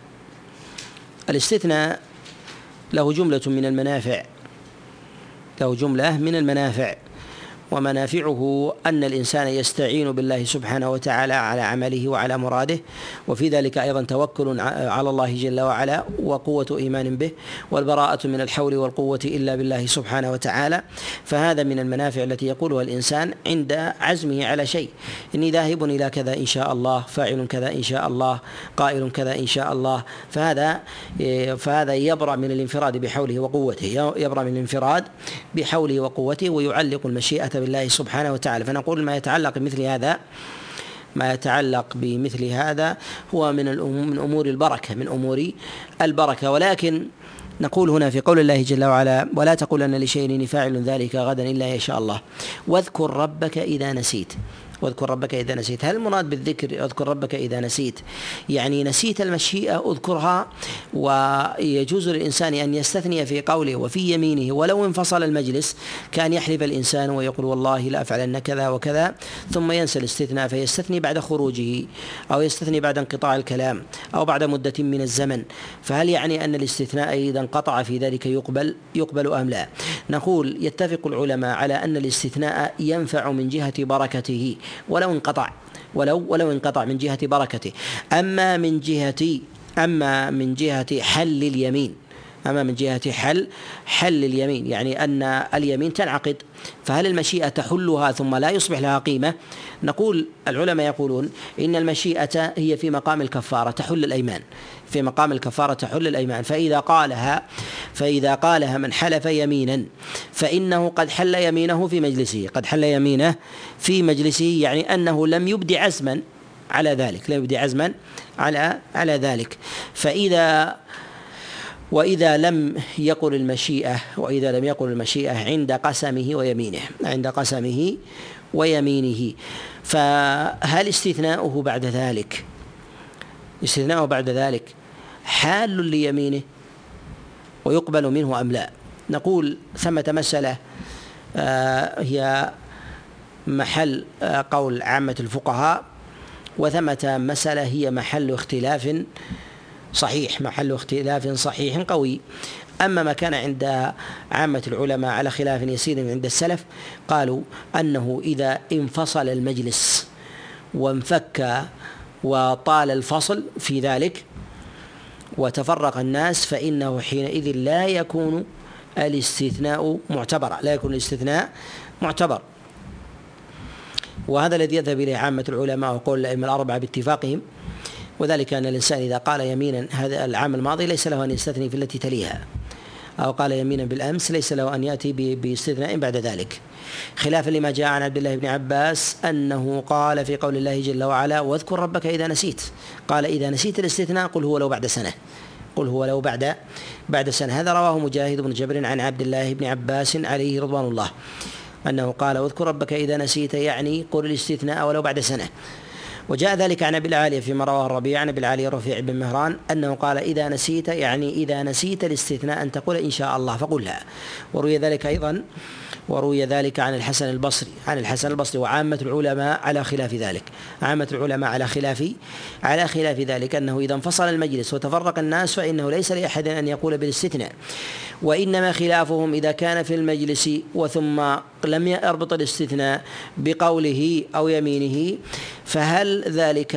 الاستثناء له جملة من المنافع له جملة من المنافع. ومنافعه أن الإنسان يستعين بالله سبحانه وتعالى على عمله وعلى مراده وفي ذلك أيضا توكل على الله جل وعلا وقوة إيمان به والبراءة من الحول والقوة إلا بالله سبحانه وتعالى. فهذا من المنافع التي يقولها الإنسان عند عزمه على شيء. إني ذاهب إلى كذا إن شاء الله فاعل كذا إن شاء الله قائل كذا إن شاء الله. فهذا فهذا يبرأ من الانفراد بحوله وقوته يبرأ من الانفراد بحوله وقوته ويعلق المشيئة بالله سبحانه وتعالى. فنقول ما يتعلق بمثل هذا ما يتعلق بمثل هذا هو من من أمور البركة من أمور البركة. ولكن نقول هنا في قول الله جل وعلا ولا تقولن لشيء اني فاعل ذلك غدا إلا إن شاء الله. واذكر ربك إذا نسيت. واذكر ربك إذا نسيت. هل المراد بالذكر اذكر ربك إذا نسيت؟ يعني نسيت المشيئة أذكرها ويجوز للإنسان أن يستثني في قوله وفي يمينه ولو انفصل المجلس كان يحلف الإنسان ويقول والله لا أفعلن كذا وكذا ثم ينسى الاستثناء فيستثني بعد خروجه أو يستثني بعد انقطاع الكلام أو بعد مدة من الزمن. فهل يعني أن الاستثناء إذا انقطع في ذلك يقبل؟ يقبل أم لا؟ نقول يتفق العلماء على أن الاستثناء ينفع من جهة بركته. ولو انقطع ولو ولو انقطع من جهة بركته. أما من جهة أما من جهة حل اليمين أما من جهة حل حل اليمين يعني أن اليمين تنعقد فهل المشيئة تحلها ثم لا يصبح لها قيمة؟ نقول العلماء يقولون إن المشيئة هي في مقام الكفارة تحل الأيمان. في مقام الكفارة تحل الأيمان. فإذا قالها فإذا قالها من حلف يمينا فإنه قد حل يمينه في مجلسه. قد حل يمينه في مجلسه يعني أنه لم يبدي عزما على ذلك لا يبدي عزما على على ذلك. فإذا وإذا لم يقل المشيئة وإذا لم يقل المشيئة عند قسمه ويمينه عند قسمه ويمينه. فهل استثناؤه بعد ذلك؟ استثناؤه بعد ذلك حال ليمينه ويقبل منه أم لا؟ نقول ثمة مسألة آه، هي محل آه، قول عامة الفقهاء وثمة مسألة هي محل اختلاف صحيح محل اختلاف صحيح قوي. أما ما كان عند عامة العلماء على خلاف يسير عند السلف قالوا أنه إذا انفصل المجلس وانفك وطال الفصل في ذلك وتفرق الناس فإنه حينئذ لا يكون الاستثناء معتبرا لا يكون الاستثناء معتبر. وهذا الذي يذهب إليه عامة العلماء وقول الأئمة الأربعة باتفاقهم وذلك أن الإنسان إذا قال يمينا هذا العام الماضي ليس له أن يستثني في التي تليها. أو قال يمينا بالأمس ليس له أن يأتي باستثناء بعد ذلك. خلافا لما جاء عن عبد الله بن عباس أنه قال في قول الله جل وعلا واذكر ربك إذا نسيت. قال إذا نسيت الاستثناء قل هو لو بعد سنة. قل هو لو بعد بعد سنة. هذا رواه مجاهد بن جبر عن عبد الله بن عباس عليه رضوان الله. أنه قال واذكر ربك إذا نسيت يعني قل الاستثناء ولو بعد سنة. وجاء ذلك عن أبي العالية فيما رواه الربيع عن أبي العالية رفيع بن مهران أنه قال إذا نسيت يعني إذا نسيت الاستثناء أن تقول إن شاء الله. فقلها وروي ذلك أيضا وروي ذلك عن الحسن البصري عن الحسن البصري وعامة العلماء على خلاف ذلك. عامة العلماء على خلاف على خلاف ذلك أنه إذا انفصل المجلس وتفرق الناس فإنه ليس لأحد أن يقول بالاستثناء. وإنما خلافهم إذا كان في المجلس وثم لم يربط الاستثناء بقوله أو يمينه فهل ذلك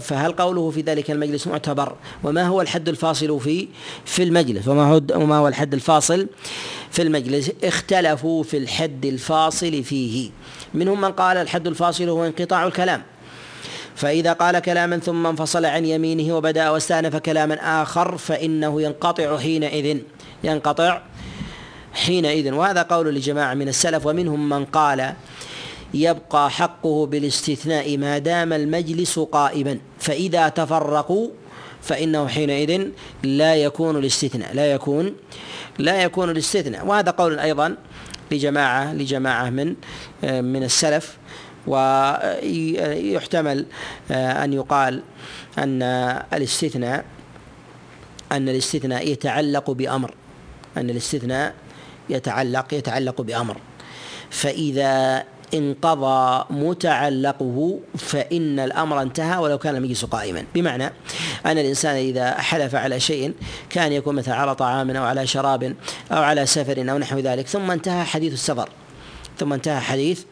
فهل قوله في ذلك المجلس معتبر؟ وما هو الحد الفاصل في في المجلس؟ وما هو وما هو الحد الفاصل في المجلس اختلفوا في الحد الفاصل فيه. منهم من قال الحد الفاصل هو انقطاع الكلام. فإذا قال كلاما ثم انفصل عن يمينه وبدأ واستأنف كلاما آخر فإنه ينقطع حينئذ. ينقطع حينئذ. وهذا قول لجماعة من السلف ومنهم من قال يبقى حقه بالاستثناء ما دام المجلس قائما. فإذا تفرقوا فإنه حينئذ لا يكون الاستثناء لا يكون لا يكون الاستثناء وهذا قول أيضا لجماعة لجماعة من من السلف. ويحتمل أن يقال أن الاستثناء أن الاستثناء يتعلق بأمر أن الاستثناء يتعلق يتعلق بأمر. فإذا انقضى متعلقه فإن الأمر انتهى ولو كان المجلس قائما. بمعنى أن الإنسان إذا حلف على شيء كان يكون مثلا على طعام أو على شراب أو على سفر أو نحو ذلك ثم انتهى حديث السفر. ثم انتهى حديث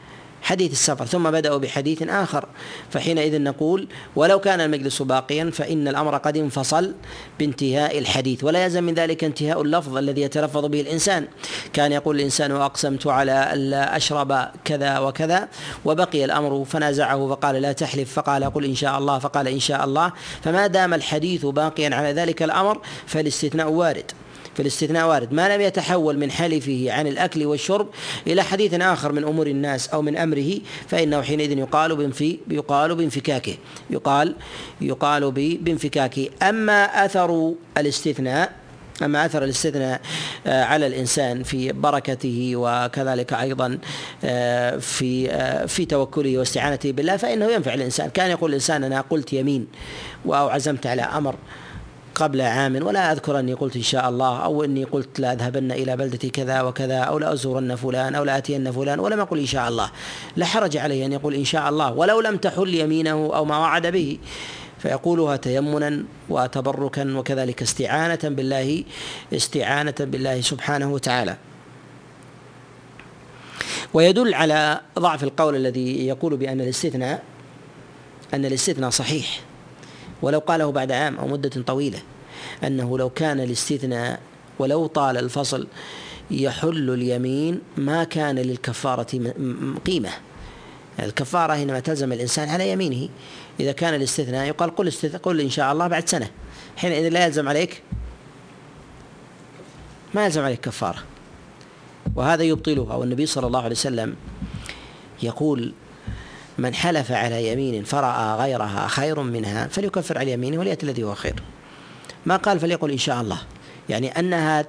حديث السفر ثم بدأوا بحديث آخر فحينئذ نقول ولو كان المجلس باقيا فإن الأمر قد انفصل بانتهاء الحديث. ولا يلزم من ذلك انتهاء اللفظ الذي يتلفظ به الإنسان. كان يقول الإنسان أقسمت على ألا أشرب كذا وكذا وبقي الأمر فنازعه فقال لا تحلف. فقال قل إن شاء الله. فقال إن شاء الله. فما دام الحديث باقيا على ذلك الأمر فالاستثناء وارد. فالاستثناء وارد. ما لم يتحول من حلفه عن الأكل والشرب إلى حديث آخر من أمور الناس أو من أمره فإنه حينئذ يقال بانفي يقال بانفكاكه. يقال يقال بانفكاكه. أما أثر الاستثناء أما أثر الاستثناء آه، على الإنسان في بركته وكذلك أيضا آه، في آه، في توكله واستعانته بالله فإنه ينفع الإنسان. كان يقول الإنسان أنا قلت يمين أو عزمت على أمر قبل عام ولا أذكر أني قلت إن شاء الله أو أني قلت لا أذهبن إلى بلدة كذا وكذا أو لا أزورن فلان أو لا أتين فلان ولم أقل إن شاء الله. لا حرج عليه أن يقول إن شاء الله ولو لم تحل يمينه أو ما وعد به. فيقولها تيمنا وتبركا وكذلك استعانة بالله استعانة بالله سبحانه وتعالى. ويدل على ضعف القول الذي يقول بأن الاستثناء أن الاستثناء صحيح. ولو قاله بعد عام أو مدة طويلة أنه لو كان الاستثناء ولو طال الفصل يحل اليمين ما كان للكفارة قيمة. الكفارة حينما تلزم الإنسان على يمينه إذا كان الاستثناء يقال قل قل إن شاء الله بعد سنة. حينئذ لا يلزم عليك ما يلزم عليك كفارة. وهذا يبطلها والنبي صلى الله عليه وسلم يقول من حلف على يمين فرأى غيرها خير منها فليكفر على يمينه وليأتي الذي هو خير. ما قال فليقل إن شاء الله. يعني أنها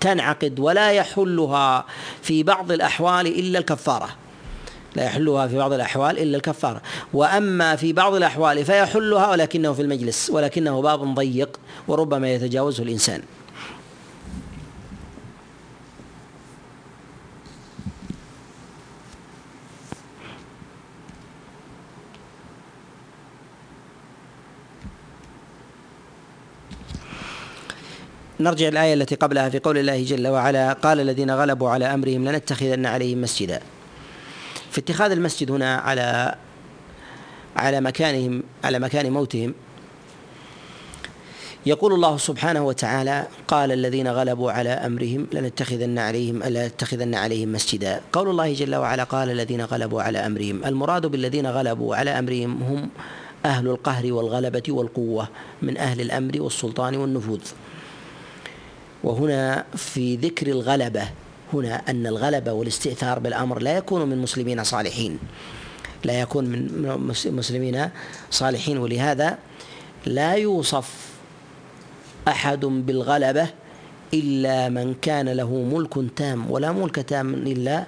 تنعقد ولا يحلها في بعض الأحوال إلا الكفارة. لا يحلها في بعض الأحوال إلا الكفارة. وأما في بعض الأحوال فيحلها ولكنه في المجلس ولكنه باب ضيق وربما يتجاوزه الإنسان. نرجع الآية التي قبلها في قول الله جل وعلا قال الذين غلبوا على أمرهم لنتخذن عليهم مسجدا. في اتخاذ المسجد هنا على على مكانهم على مكان موتهم يقول الله سبحانه وتعالى قال الذين غلبوا على أمرهم لنتخذن عليهم لنتخذن عليهم مسجدا. قول الله جل وعلا قال الذين غلبوا على أمرهم. المراد بالذين غلبوا على أمرهم هم أهل القهر والغلبة والقوة من أهل الأمر والسلطان والنفوذ. وهنا في ذكر الغلبة هنا أن الغلبة والاستئثار بالأمر لا يكون من مسلمين صالحين. لا يكون من مسلمين صالحين ولهذا لا يوصف أحد بالغلبة إلا من كان له ملك تام ولا ملك تام إلا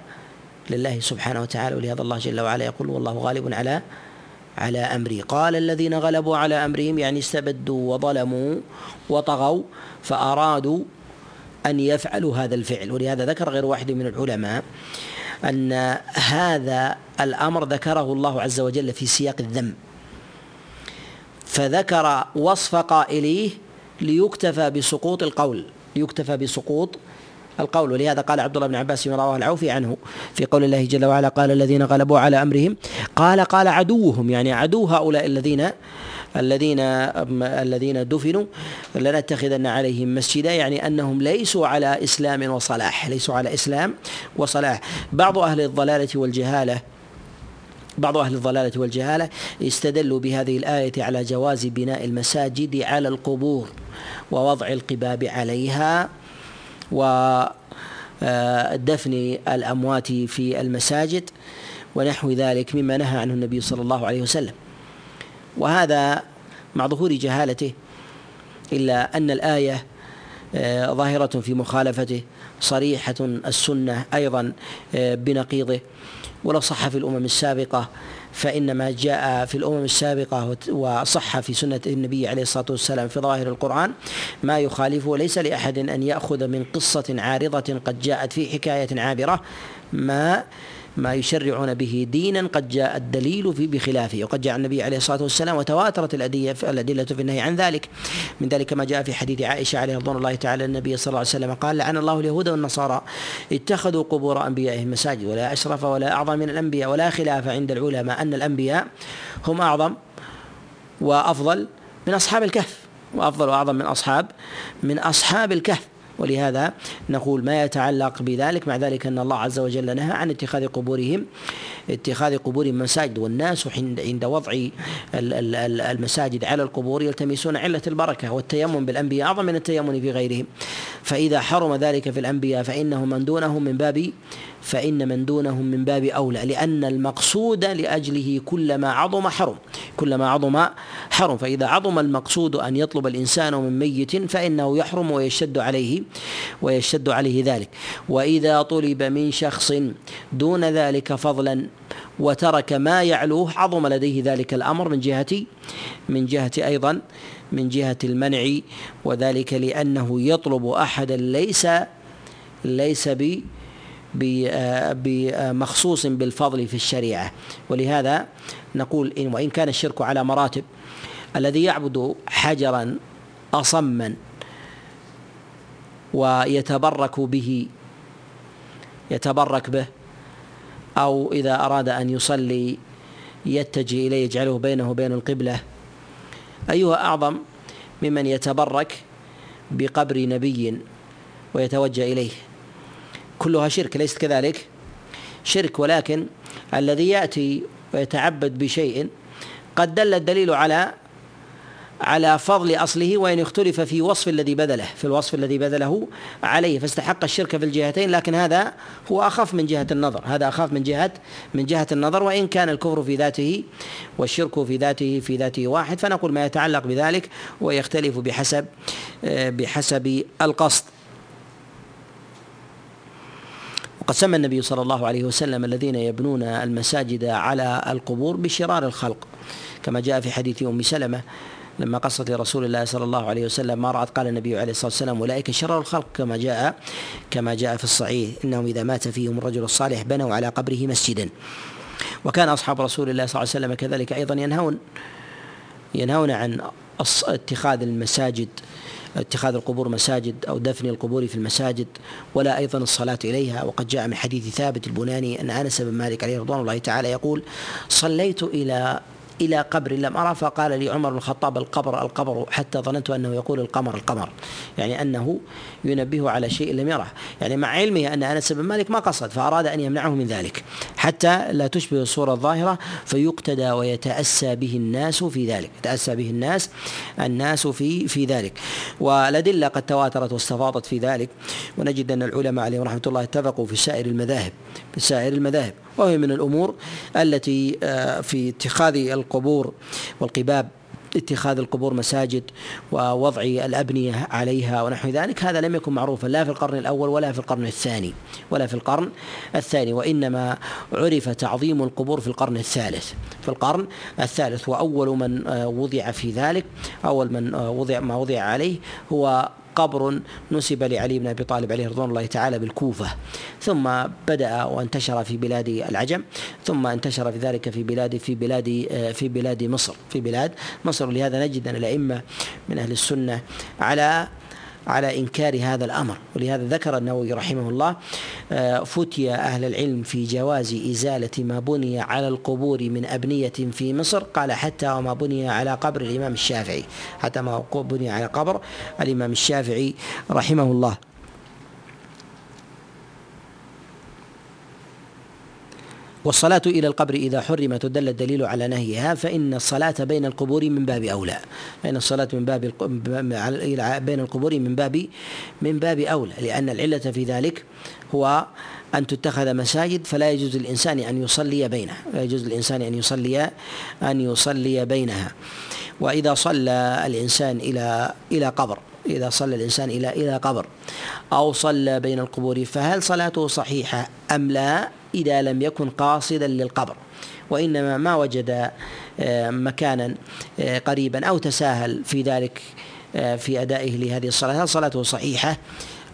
لله سبحانه وتعالى. ولهذا الله جل وعلا يقول والله غالب على على أمري قال الذين غلبوا على أمرهم يعني استبدوا وظلموا وطغوا فأرادوا أن يفعلوا هذا الفعل. ولهذا ذكر غير واحد من العلماء أن هذا الأمر ذكره الله عز وجل في سياق الذم. فذكر وصف قائليه ليكتفى بسقوط القول ليكتفى بسقوط القول. ولهذا قال عبد الله بن عباس بن رواه العوفي عنه في قول الله جل وعلا قال الذين غلبوا على أمرهم قال قال عدوهم يعني عدو هؤلاء الذين الذين الذين دفنوا لنتخذن عليهم مسجدا يعني أنهم ليسوا على إسلام وصلاح ليسوا على إسلام وصلاح. بعض أهل الضلالة والجهالة بعض أهل الضلالة والجهالة استدلوا بهذه الآية على جواز بناء المساجد على القبور ووضع القباب عليها ودفن الأموات في المساجد ونحو ذلك مما نهى عنه النبي صلى الله عليه وسلم. وهذا مع ظهور جهالته إلا أن الآية آه، ظاهرة في مخالفته صريحة السنة أيضا آه، بنقيضه. ولو صح في الأمم السابقة فإن ما جاء في الأمم السابقة وصح في سنة النبي عليه الصلاة والسلام في ظاهر القرآن ما يخالفه ليس لأحد أن يأخذ من قصة عارضة قد جاءت في حكاية عابرة ما ما يشرعون به دينا قد جاء الدليل في بخلافه وقد جاء النبي عليه الصلاة والسلام وتواترت الادله الأدلة في النهي عن ذلك. من ذلك ما جاء في حديث عائشة عليه رضوان الله تعالى النبي صلى الله عليه وسلم قال لعن الله اليهود والنصارى اتخذوا قبور أنبيائهم مساجد ولا أشرف ولا أعظم من الأنبياء ولا خلاف عند العلماء أن الأنبياء هم أعظم وأفضل من أصحاب الكهف وأفضل وأعظم من اصحاب من أصحاب الكهف. ولهذا نقول ما يتعلق بذلك مع ذلك أن الله عز وجل نهى عن اتخاذ قبورهم اتخاذ قبورهم مساجد. والناس عند وضع المساجد على القبور يلتمسون علة البركة والتيمم بالأنبياء أعظم من التيمم في غيرهم. فإذا حرم ذلك في الأنبياء فإنه من دونهم من باب فإن من دونهم من باب أولى لأن المقصود لأجله كلما عظم حرم كلما عظم حرم. فإذا عظم المقصود أن يطلب الإنسان من ميت فإنه يحرم ويشد عليه ويشد عليه ذلك. وإذا طلب من شخص دون ذلك فضلا وترك ما يعلوه عظم لديه ذلك الأمر من جهة من جهة أيضا من جهة المنع. وذلك لأنه يطلب أحدا ليس ليس ب بمخصوص بالفضل في الشريعة. ولهذا نقول إن وإن كان الشرك على مراتب الذي يعبد حجرا أصما ويتبرك به يتبرك به أو إذا أراد أن يصلي يتجه إليه يجعله بينه وبين القبلة أيها أعظم ممن يتبرك بقبر نبي ويتوجه إليه. كلها شرك ليست كذلك؟ شرك ولكن الذي يأتي ويتعبد بشيء قد دل الدليل على على فضل أصله وإن اختلف في وصف الذي بذله في الوصف الذي بذله عليه فاستحق الشرك في الجهتين لكن هذا هو أخف من جهة النظر هذا أخف من جهة من جهة النظر وإن كان الكفر في ذاته والشرك في ذاته في ذاته واحد فنقول ما يتعلق بذلك ويختلف بحسب بحسب القصد. وقد سمى النبي صلى الله عليه وسلم الذين يبنون المساجد على القبور بشرار الخلق. كما جاء في حديث أم سلمة لما قصت لرسول الله صلى الله عليه وسلم ما رأت قال النبي عليه الصلاة والسلام أولئك شرار الخلق. كما جاء كما جاء في الصحيح إنهم إذا مات فيهم الرجل الصالح بنوا على قبره مسجدا. وكان أصحاب رسول الله صلى الله عليه وسلم كذلك أيضا ينهون ينهون عن اتخاذ المساجد اتخاذ القبور مساجد أو دفن القبور في المساجد ولا أيضا الصلاة إليها. وقد جاء من حديث ثابت البناني أن أنس بن مالك عليه رضوان الله تعالى يقول صليت إلى إلى قبر لم أرى فقال لي عمر بن الخطاب القبر القبر حتى ظننت أنه يقول القمر القمر. يعني أنه ينبه على شيء لم يره. يعني مع علمه أن أنس بن مالك ما قصد فأراد أن يمنعه من ذلك. حتى لا تشبه الصورة الظاهرة فيقتدى ويتأسى به الناس في ذلك. يتأسى به الناس الناس في في ذلك. والأدلة قد تواترت واستفاضت في ذلك. ونجد أن العلماء عليهم رحمة الله اتفقوا في سائر المذاهب. في سائر المذاهب. وهي من الأمور التي آه، في اتخاذ القبور والقباب اتخاذ القبور مساجد ووضع الأبنية عليها ونحو ذلك. هذا لم يكن معروفا لا في القرن الأول ولا في القرن الثاني ولا في القرن الثاني وإنما عرف تعظيم القبور في القرن الثالث. في القرن الثالث وأول من آه، وضع في ذلك أول من آه، وضع ما وضع عليه هو قبر نسب لعلي بن أبي طالب عليه رضوان الله تعالى بالكوفة. ثم بدأ وانتشر في بلاد العجم ثم انتشر في ذلك في بلاد في بلاد في بلاد مصر. في بلاد مصر. ولهذا نجد أن الأئمة من أهل السنة على على إنكار هذا الأمر. ولهذا ذكر النووي رحمه الله آه، فتي أهل العلم في جواز إزالة ما بني على القبور من أبنية في مصر. قال حتى وما بني على قبر الإمام الشافعي. حتى ما بني على قبر الإمام الشافعي رحمه الله. والصلاة إلى القبر إذا حرمت ودل الدليل على نهيها فإن الصلاة بين القبور من باب أولى. فإن الصلاة من باب بين القبور من باب من باب أولى. لأن العلة في ذلك هو أن تتخذ مساجد فلا يجوز للإنسان أن يصلي بينها. لا يجوز للإنسان أن يصلي أن يصلي بينها. وإذا صلى الإنسان إلى إلى قبر إذا صلى الإنسان إلى إلى قبر أو صلى بين القبور فهل صلاته صحيحة أم لا إذا لم يكن قاصدا للقبر؟ وإنما ما وجد آه، مكانا آه، قريبا أو تساهل في ذلك آه، في أدائه لهذه الصلاة هل صلاته صحيحة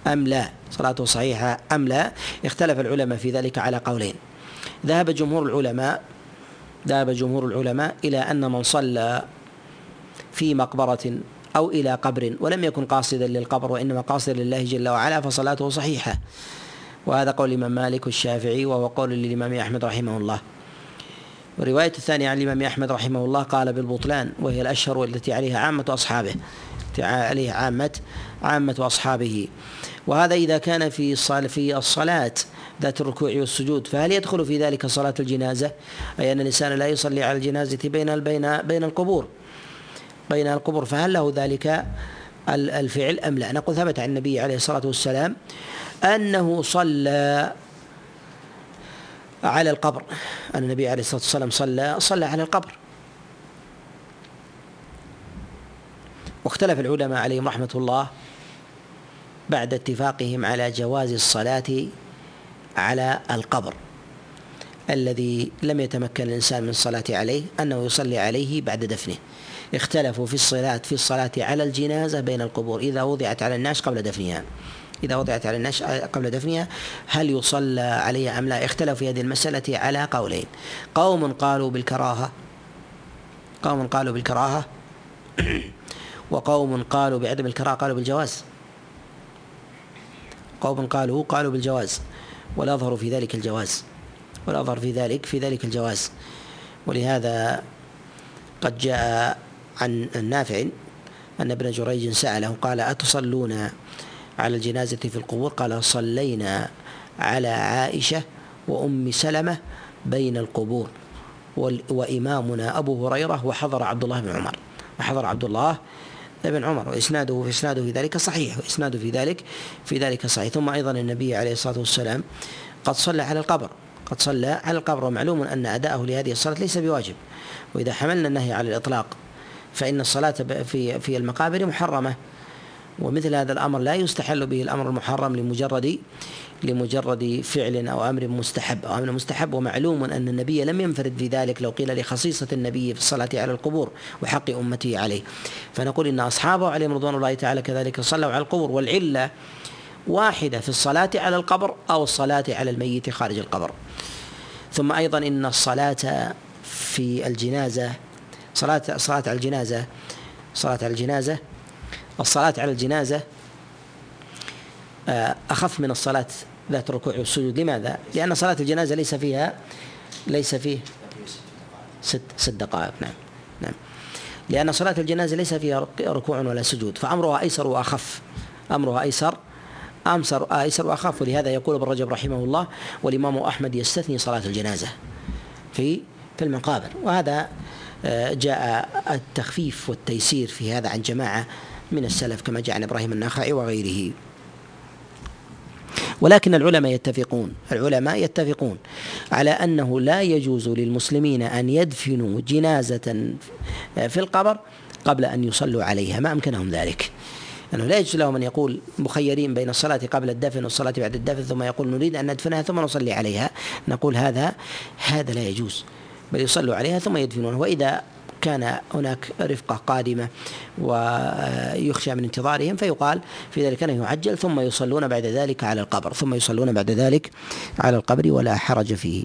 أم لا؟ صلاته صحيحة أم لا؟ اختلف العلماء في ذلك على قولين. ذهب جمهور العلماء ذهب جمهور العلماء إلى أن من صلى في مقبرة أو إلى قبر ولم يكن قاصدا للقبر وإنما قاصدا لله جل وعلا فصلاته صحيحة. وهذا قول الإمام مالك والشافعي وهو قول للإمام أحمد رحمه الله. والرواية الثانية عن الإمام أحمد رحمه الله قال بالبطلان وهي الأشهر والتي عليها عامة أصحابه. عليه عامة عامة أصحابه. وهذا إذا كان في في الصلاة ذات الركوع والسجود. فهل يدخل في ذلك صلاة الجنازة؟ أي أن الإنسان لا يصلي على الجنازة بين بين بين القبور. بين القبور فهل له ذلك الفعل أم لا؟ نقول ثبت عن النبي عليه الصلاة والسلام أنه صلى على القبر. أن النبي عليه الصلاة والسلام صلى صلى على القبر. واختلف العلماء عليهم رحمة الله بعد اتفاقهم على جواز الصلاة على القبر. الذي لم يتمكن الإنسان من الصلاة عليه أنه يصلي عليه بعد دفنه. اختلفوا في الصلاة في الصلاة على الجنازة بين القبور. إذا وضعت على الناس قبل دفنها. إذا وضعت على الناس قبل دفنها هل يصلى عليها أم لا؟ اختلفوا في هذه المسألة على قولين. قوم قالوا بالكراهة. قوم قالوا بالكراهة. وقوم قالوا بعدم الكراهة قالوا بالجواز. قوم قالوا قالوا بالجواز. والأظهر في ذلك الجواز. والأظهر في ذلك في ذلك الجواز. ولهذا قد جاء عن النافع أن ابن جريج سأله قال أتصلون على الجنازة في القبور؟ قال صلينا على عائشة وأم سلمة بين القبور وإمامنا أبو هريرة وحضر عبد الله بن عمر. وحضر عبد الله بن عمر وإسناده في إسناده في ذلك صحيح وإسناده في ذلك في ذلك صحيح. ثم أيضا النبي عليه الصلاة والسلام قد صلى على القبر قد صلى على القبر. ومعلوم أن أداءه لهذه الصلاة ليس بواجب. وإذا حملنا النهي على الإطلاق فإن الصلاة في في المقابر محرمة. ومثل هذا الأمر لا يستحل به الأمر المحرم لمجرد لمجرد فعل أو أمر مستحب. أو أمر مستحب ومعلوم أن النبي لم ينفرد في ذلك لو قيل لخصيصة النبي في الصلاة على القبور وحق أمته عليه. فنقول إن أصحابه عليهم رضوان الله تعالى كذلك صلوا على القبور والعلة واحدة في الصلاة على القبر أو الصلاة على الميت خارج القبر. ثم أيضا إن الصلاة في الجنازة صلاة صلاة على الجنازة. صلاة على الجنازة. الصلاة على الجنازة آه، أخف من الصلاة ذات الركوع والسجود. لماذا؟ لأن صلاة الجنازة ليس فيها ليس فيه ست ست دقائق. نعم. نعم. لأن صلاة الجنازة ليس فيها ركوع ولا سجود. فأمرها أيسر وأخف. أمرها أيسر أمسر أيسر وأخف. ولهذا يقول ابن رجب رحمه الله والإمام أحمد يستثني صلاة الجنازة في في المقابر. وهذا آه، جاء التخفيف والتيسير في هذا عن جماعة من السلف كما جاء عن إبراهيم النخعي وغيره. ولكن العلماء يتفقون العلماء يتفقون على أنه لا يجوز للمسلمين أن يدفنوا جنازة في القبر قبل أن يصلوا عليها ما أمكنهم ذلك. أنه لا يجوز لهم أن يقول مخيرين بين الصلاة قبل الدفن والصلاة بعد الدفن ثم يقول نريد أن ندفنها ثم نصلي عليها. نقول هذا هذا لا يجوز. بل يصلوا عليها ثم يدفنونها. وإذا كان هناك رفقة قادمة ويخشى من انتظارهم فيقال في ذلك أنه يعجل ثم يصلون بعد ذلك على القبر ثم يصلون بعد ذلك على القبر ولا حرج فيه.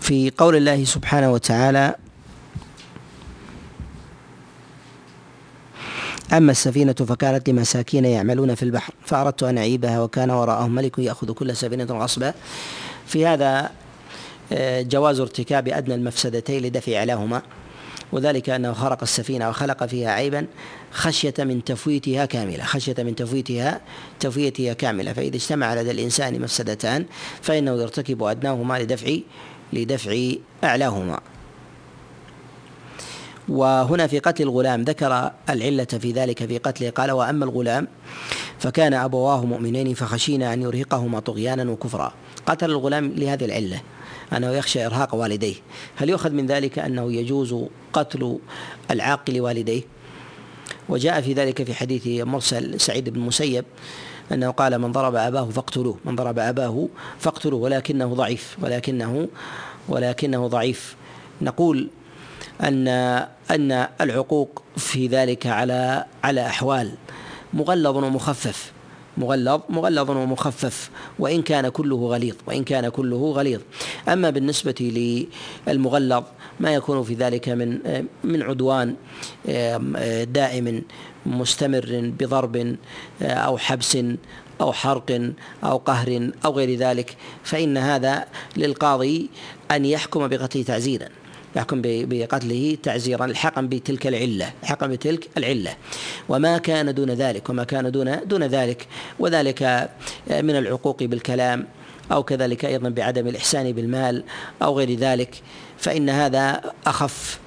في قول الله سبحانه وتعالى أما السفينة فكانت لمساكين يعملون في البحر فأردت أن أعيبها وكان وراءهم ملك يأخذ كل سفينة غصبا. في هذا آه، جواز ارتكاب أدنى المفسدتين لدفع لهما. وذلك أنه خرق السفينة وخلق فيها عيبا خشية من تفويتها كاملة خشية من تفويتها تفويتها كاملة. فإذا اجتمع لدى الإنسان مفسدتان فإنه يرتكب أدناهما لدفع لدفع أعلاهما. وهنا في قتل الغلام ذكر العلة في ذلك في قتله قال وأما الغلام فكان أبواه مؤمنين فخشينا أن يرهقهما طغيانا وكفرا. قتل الغلام لهذه العلة. أنه يخشى إرهاق والديه. هل يؤخذ من ذلك أنه يجوز قتل العاق لوالديه وجاء في ذلك في حديث مرسل سعيد بن المسيب أنه قال من ضرب أباه فاقتلوه. من ضرب أباه فاقتلوه ولكنه ضعيف ولكنه ولكنه ضعيف. نقول أن أن العقوق في ذلك على على أحوال مغلظ ومخفف. مغلظ مغلظ ومخفف وإن كان كله غليظ وإن كان كله غليظ. أما بالنسبة للمغلظ ما يكون في ذلك من من عدوان دائم مستمر بضرب أو حبس أو حرق أو قهر أو غير ذلك. فإن هذا للقاضي أن يحكم بقتل تعزيرا. يحكم بقتله تعزيرا الحقا بتلك العلة الحقا بتلك العلة. وما كان دون ذلك وما كان دون دون ذلك. وذلك من العقوق بالكلام أو كذلك أيضا بعدم الإحسان بالمال أو غير ذلك. فإن هذا أخف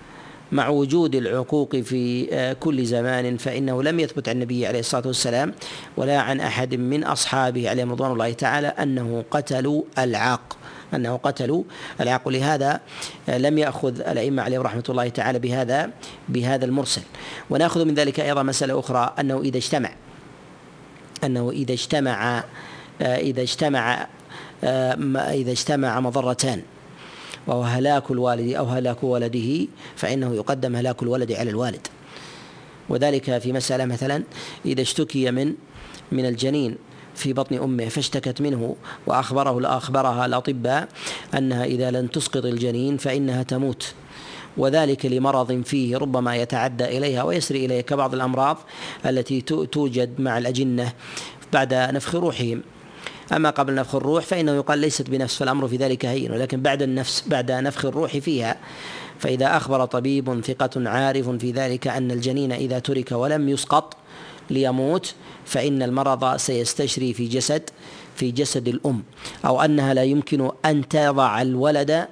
مع وجود العقوق في كل زمان. فإنه لم يثبت عن النبي عليه الصلاة والسلام ولا عن أحد من أصحابه عليهم رضوان الله تعالى أنه قتلوا العاق. أنه قتلوا. العقل لهذا لم يأخذ الأئمة عليهم رحمة الله تعالى بهذا بهذا المرسل. ونأخذ من ذلك أيضا مسألة أخرى أنه إذا اجتمع أنه إذا اجتمع إذا اجتمع إذا اجتمع مضرتان وهو هلاك الوالد أو هلاك ولده فإنه يقدم هلاك الولد على الوالد. وذلك في مسألة مثلا إذا اشتكي من من الجنين في بطن أمه فاشتكت منه وأخبره اخبرها الأطباء أنها إذا لم تسقط الجنين فإنها تموت. وذلك لمرض فيه ربما يتعدى إليها ويسري اليه كبعض الأمراض التي توجد مع الأجنة بعد نفخ روحهم. أما قبل نفخ الروح فإنه يقال ليست بنفس فالأمر في ذلك هين ولكن بعد النفس بعد نفخ الروح فيها. فإذا أخبر طبيب ثقة عارف في ذلك أن الجنين إذا ترك ولم يسقط ليموت فإن المرض سيستشري في جسد في جسد الأم. أو أنها لا يمكن أن تضع الولد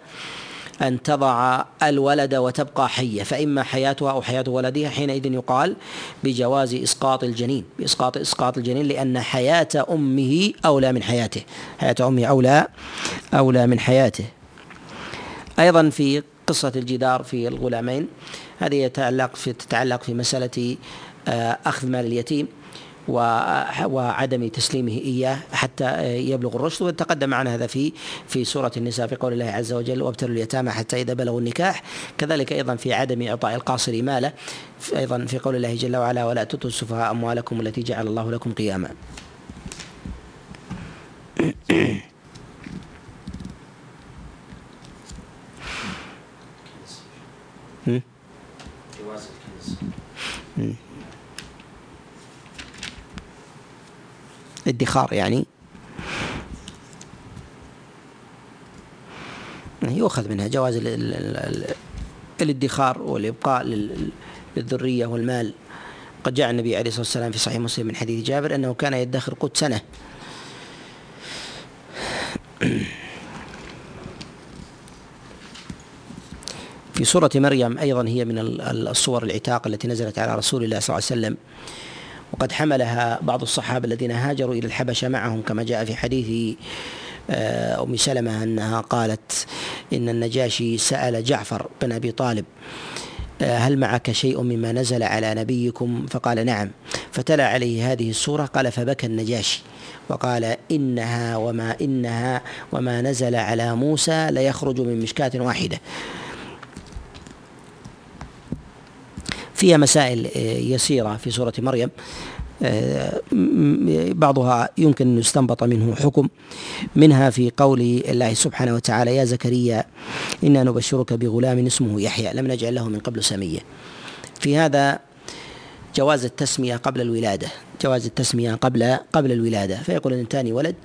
أن تضع الولد وتبقى حية. فإما حياتها أو حياة ولدها حينئذ يقال بجواز إسقاط الجنين. بإسقاط إسقاط الجنين لأن حياة أمه أولى من حياته. حياة أمه أولى أولى من حياته. أيضا في قصة الجدار في الغلامين. هذه يتعلق في تتعلق في مسألة أخذ مال اليتيم وعدم تسليمه إياه حتى يبلغ الرشد وتقدم معنا هذا في في سورة النساء في قول الله عز وجل وابتلوا اليتامى حتى إذا بلغوا النكاح كذلك أيضا في عدم إعطاء القاصر ماله أيضا في قول الله جل وعلا ولا تؤتوا السفهاء أموالكم التي جعل الله لكم قياما جواز الكنز ادخار يعني. يؤخذ منها جواز الادخار والإبقاء للذرية والمال. قد جاء النبي عليه الصلاة والسلام في صحيح مسلم من حديث جابر أنه كان يدخر قوت سنة. في سورة مريم أيضا هي من الصور العتاق التي نزلت على رسول الله صلى الله عليه وسلم. وقد حملها بعض الصحابة الذين هاجروا إلى الحبشة معهم كما جاء في حديث آه، أم سلمة أنها قالت إن النجاشي سأل جعفر بن أبي طالب آه، هل معك شيء مما نزل على نبيكم؟ فقال نعم. فتلا عليه هذه السورة قال فبكى النجاشي. وقال إنها وما إنها وما نزل على موسى ليخرج من مشكاة واحدة. فيها مسائل آه، يسيرة في سورة مريم. آه، بعضها يمكن أن يستنبط منه حكم. منها في قول الله سبحانه وتعالى يا زكريا إنا نبشرك بغلام اسمه يحيى لم نجعل له من قبل سميا في هذا جواز التسمية قبل الولادة جواز التسمية قبل قبل الولادة. فيقول إن تاني ولد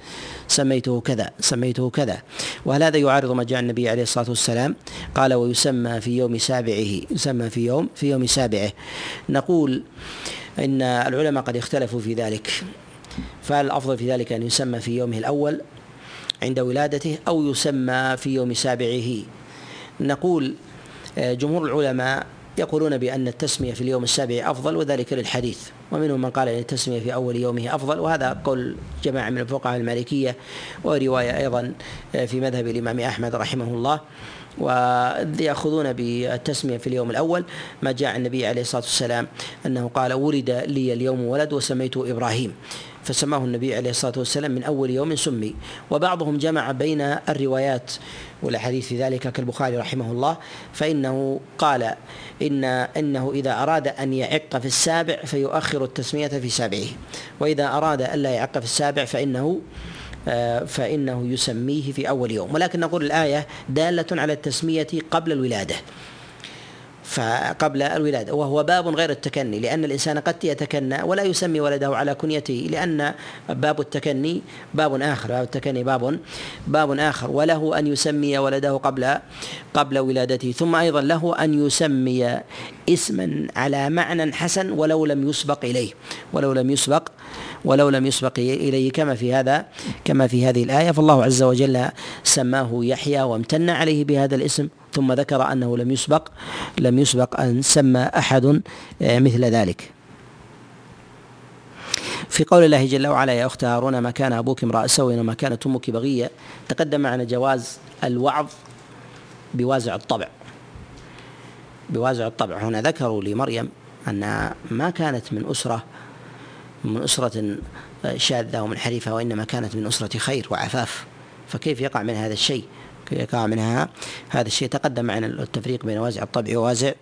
سميته كذا سميته كذا. وهل هذا يعارض ما جاء النبي عليه الصلاة والسلام. قال ويسمى في يوم سابعه يسمى في يوم في يوم سابعه. نقول إن العلماء قد اختلفوا في ذلك. فالأفضل في ذلك أن يسمى في يومه الأول عند ولادته أو يسمى في يوم سابعه؟ نقول آه، جمهور العلماء يقولون بأن التسمية في اليوم السابع أفضل وذلك للحديث. ومنهم من قال أن التسمية في أول يومه أفضل وهذا قول جماعة من الفقهاء المالكية ورواية أيضا آه، في مذهب الإمام أحمد رحمه الله. ويأخذون بالتسمية في اليوم الأول. ما جاء النبي عليه الصلاة والسلام أنه قال ولد لي اليوم ولد وسميته إبراهيم. فسماه النبي عليه الصلاة والسلام من أول يوم سمي. وبعضهم جمع بين الروايات والأحاديث في ذلك كالبخاري رحمه الله. فإنه قال ان إنه إذا أراد أن يعق في السابع فيؤخر التسمية في سابعه. وإذا أراد الا يعق في السابع فإنه فإنه يسميه في أول يوم. ولكن نقول الآية دالة على التسمية قبل الولادة. فقبل الولادة وهو باب غير التكني لأن الإنسان قد يتكنى ولا يسمي ولده على كنيته لأن باب التكني باب آخر. باب التكني باب باب آخر. وله أن يسمي ولده قبل قبل ولادته. ثم أيضا له أن يسمي اسما على معنى حسن ولو لم يسبق إليه. ولو لم يسبق ولو لم يسبق إليه كما في هذا كما في هذه الآية. فالله عز وجل سماه يحيى وامتن عليه بهذا الاسم ثم ذكر أنه لم يسبق لم يسبق أن سمى أحد آه، مثل ذلك. في قول الله جل وعلا يا أخت هارون ما كان أبوك امرأ سوء وما كانت أمك بغية. تقدم معنا جواز الوعظ بوازع الطبع. بوازع الطبع. هنا ذكروا لمريم انها ما كانت من أسرة من أسرة شاذة ومنحرفه وإنما كانت من أسرة خير وعفاف. فكيف يقع من هذا الشيء؟ يقع منها؟ هذا الشيء تقدم معنا التفريق بين وازع الطبع ووازع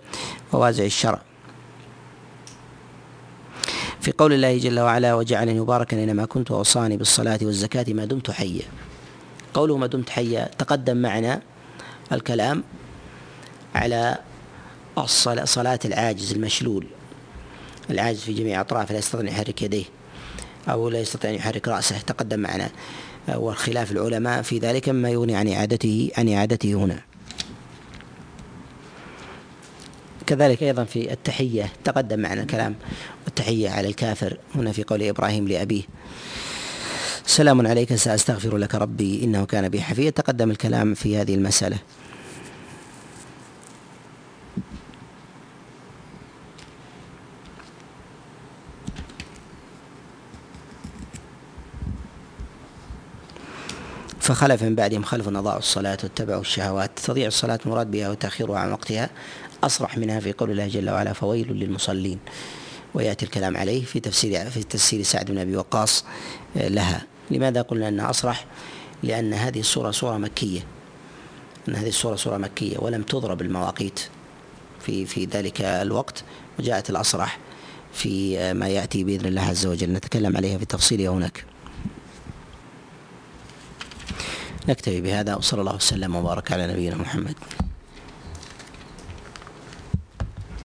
ووازع الشرع. في قول الله جل وعلا وجعلني مباركا اينما كنت واوصاني بالصلاة والزكاة ما دمت حيا. قوله ما دمت حيا تقدم معنا الكلام على صلاة العاجز المشلول. العاجز في جميع أطرافه لا يستطيع أن يحرك يديه أو لا يستطيع أن يحرك رأسه. تقدم معنا وخلاف العلماء في ذلك مما يغني عن إعادته عن إعادته هنا. كذلك أيضا في التحية تقدم معنا الكلام والتحية على الكافر هنا في قول إبراهيم لأبيه. سلام عليك سأستغفر لك ربي إنه كان بي حفيا تقدم الكلام في هذه المسألة. فخلف من بعدهم خلف أضاعوا الصلاة واتبعوا الشهوات. تضيع الصلاة مراد بها وتأخيرها عن وقتها. أصرح منها في قول الله جل وعلا فويل للمصلين. ويأتي الكلام عليه في تفسير في تفسير سعد بن أبي وقاص آه، لها. لماذا قلنا أنها أصرح؟ لأن هذه السورة سورة مكية. أن هذه السورة سورة مكية ولم تضرب المواقيت في في ذلك الوقت. وجاءت الأصرح في آه، ما يأتي بإذن الله عز وجل. نتكلم عليها في تفصيلها هناك. نكتفي بهذا وصلى الله وسلم وبارك على نبينا محمد.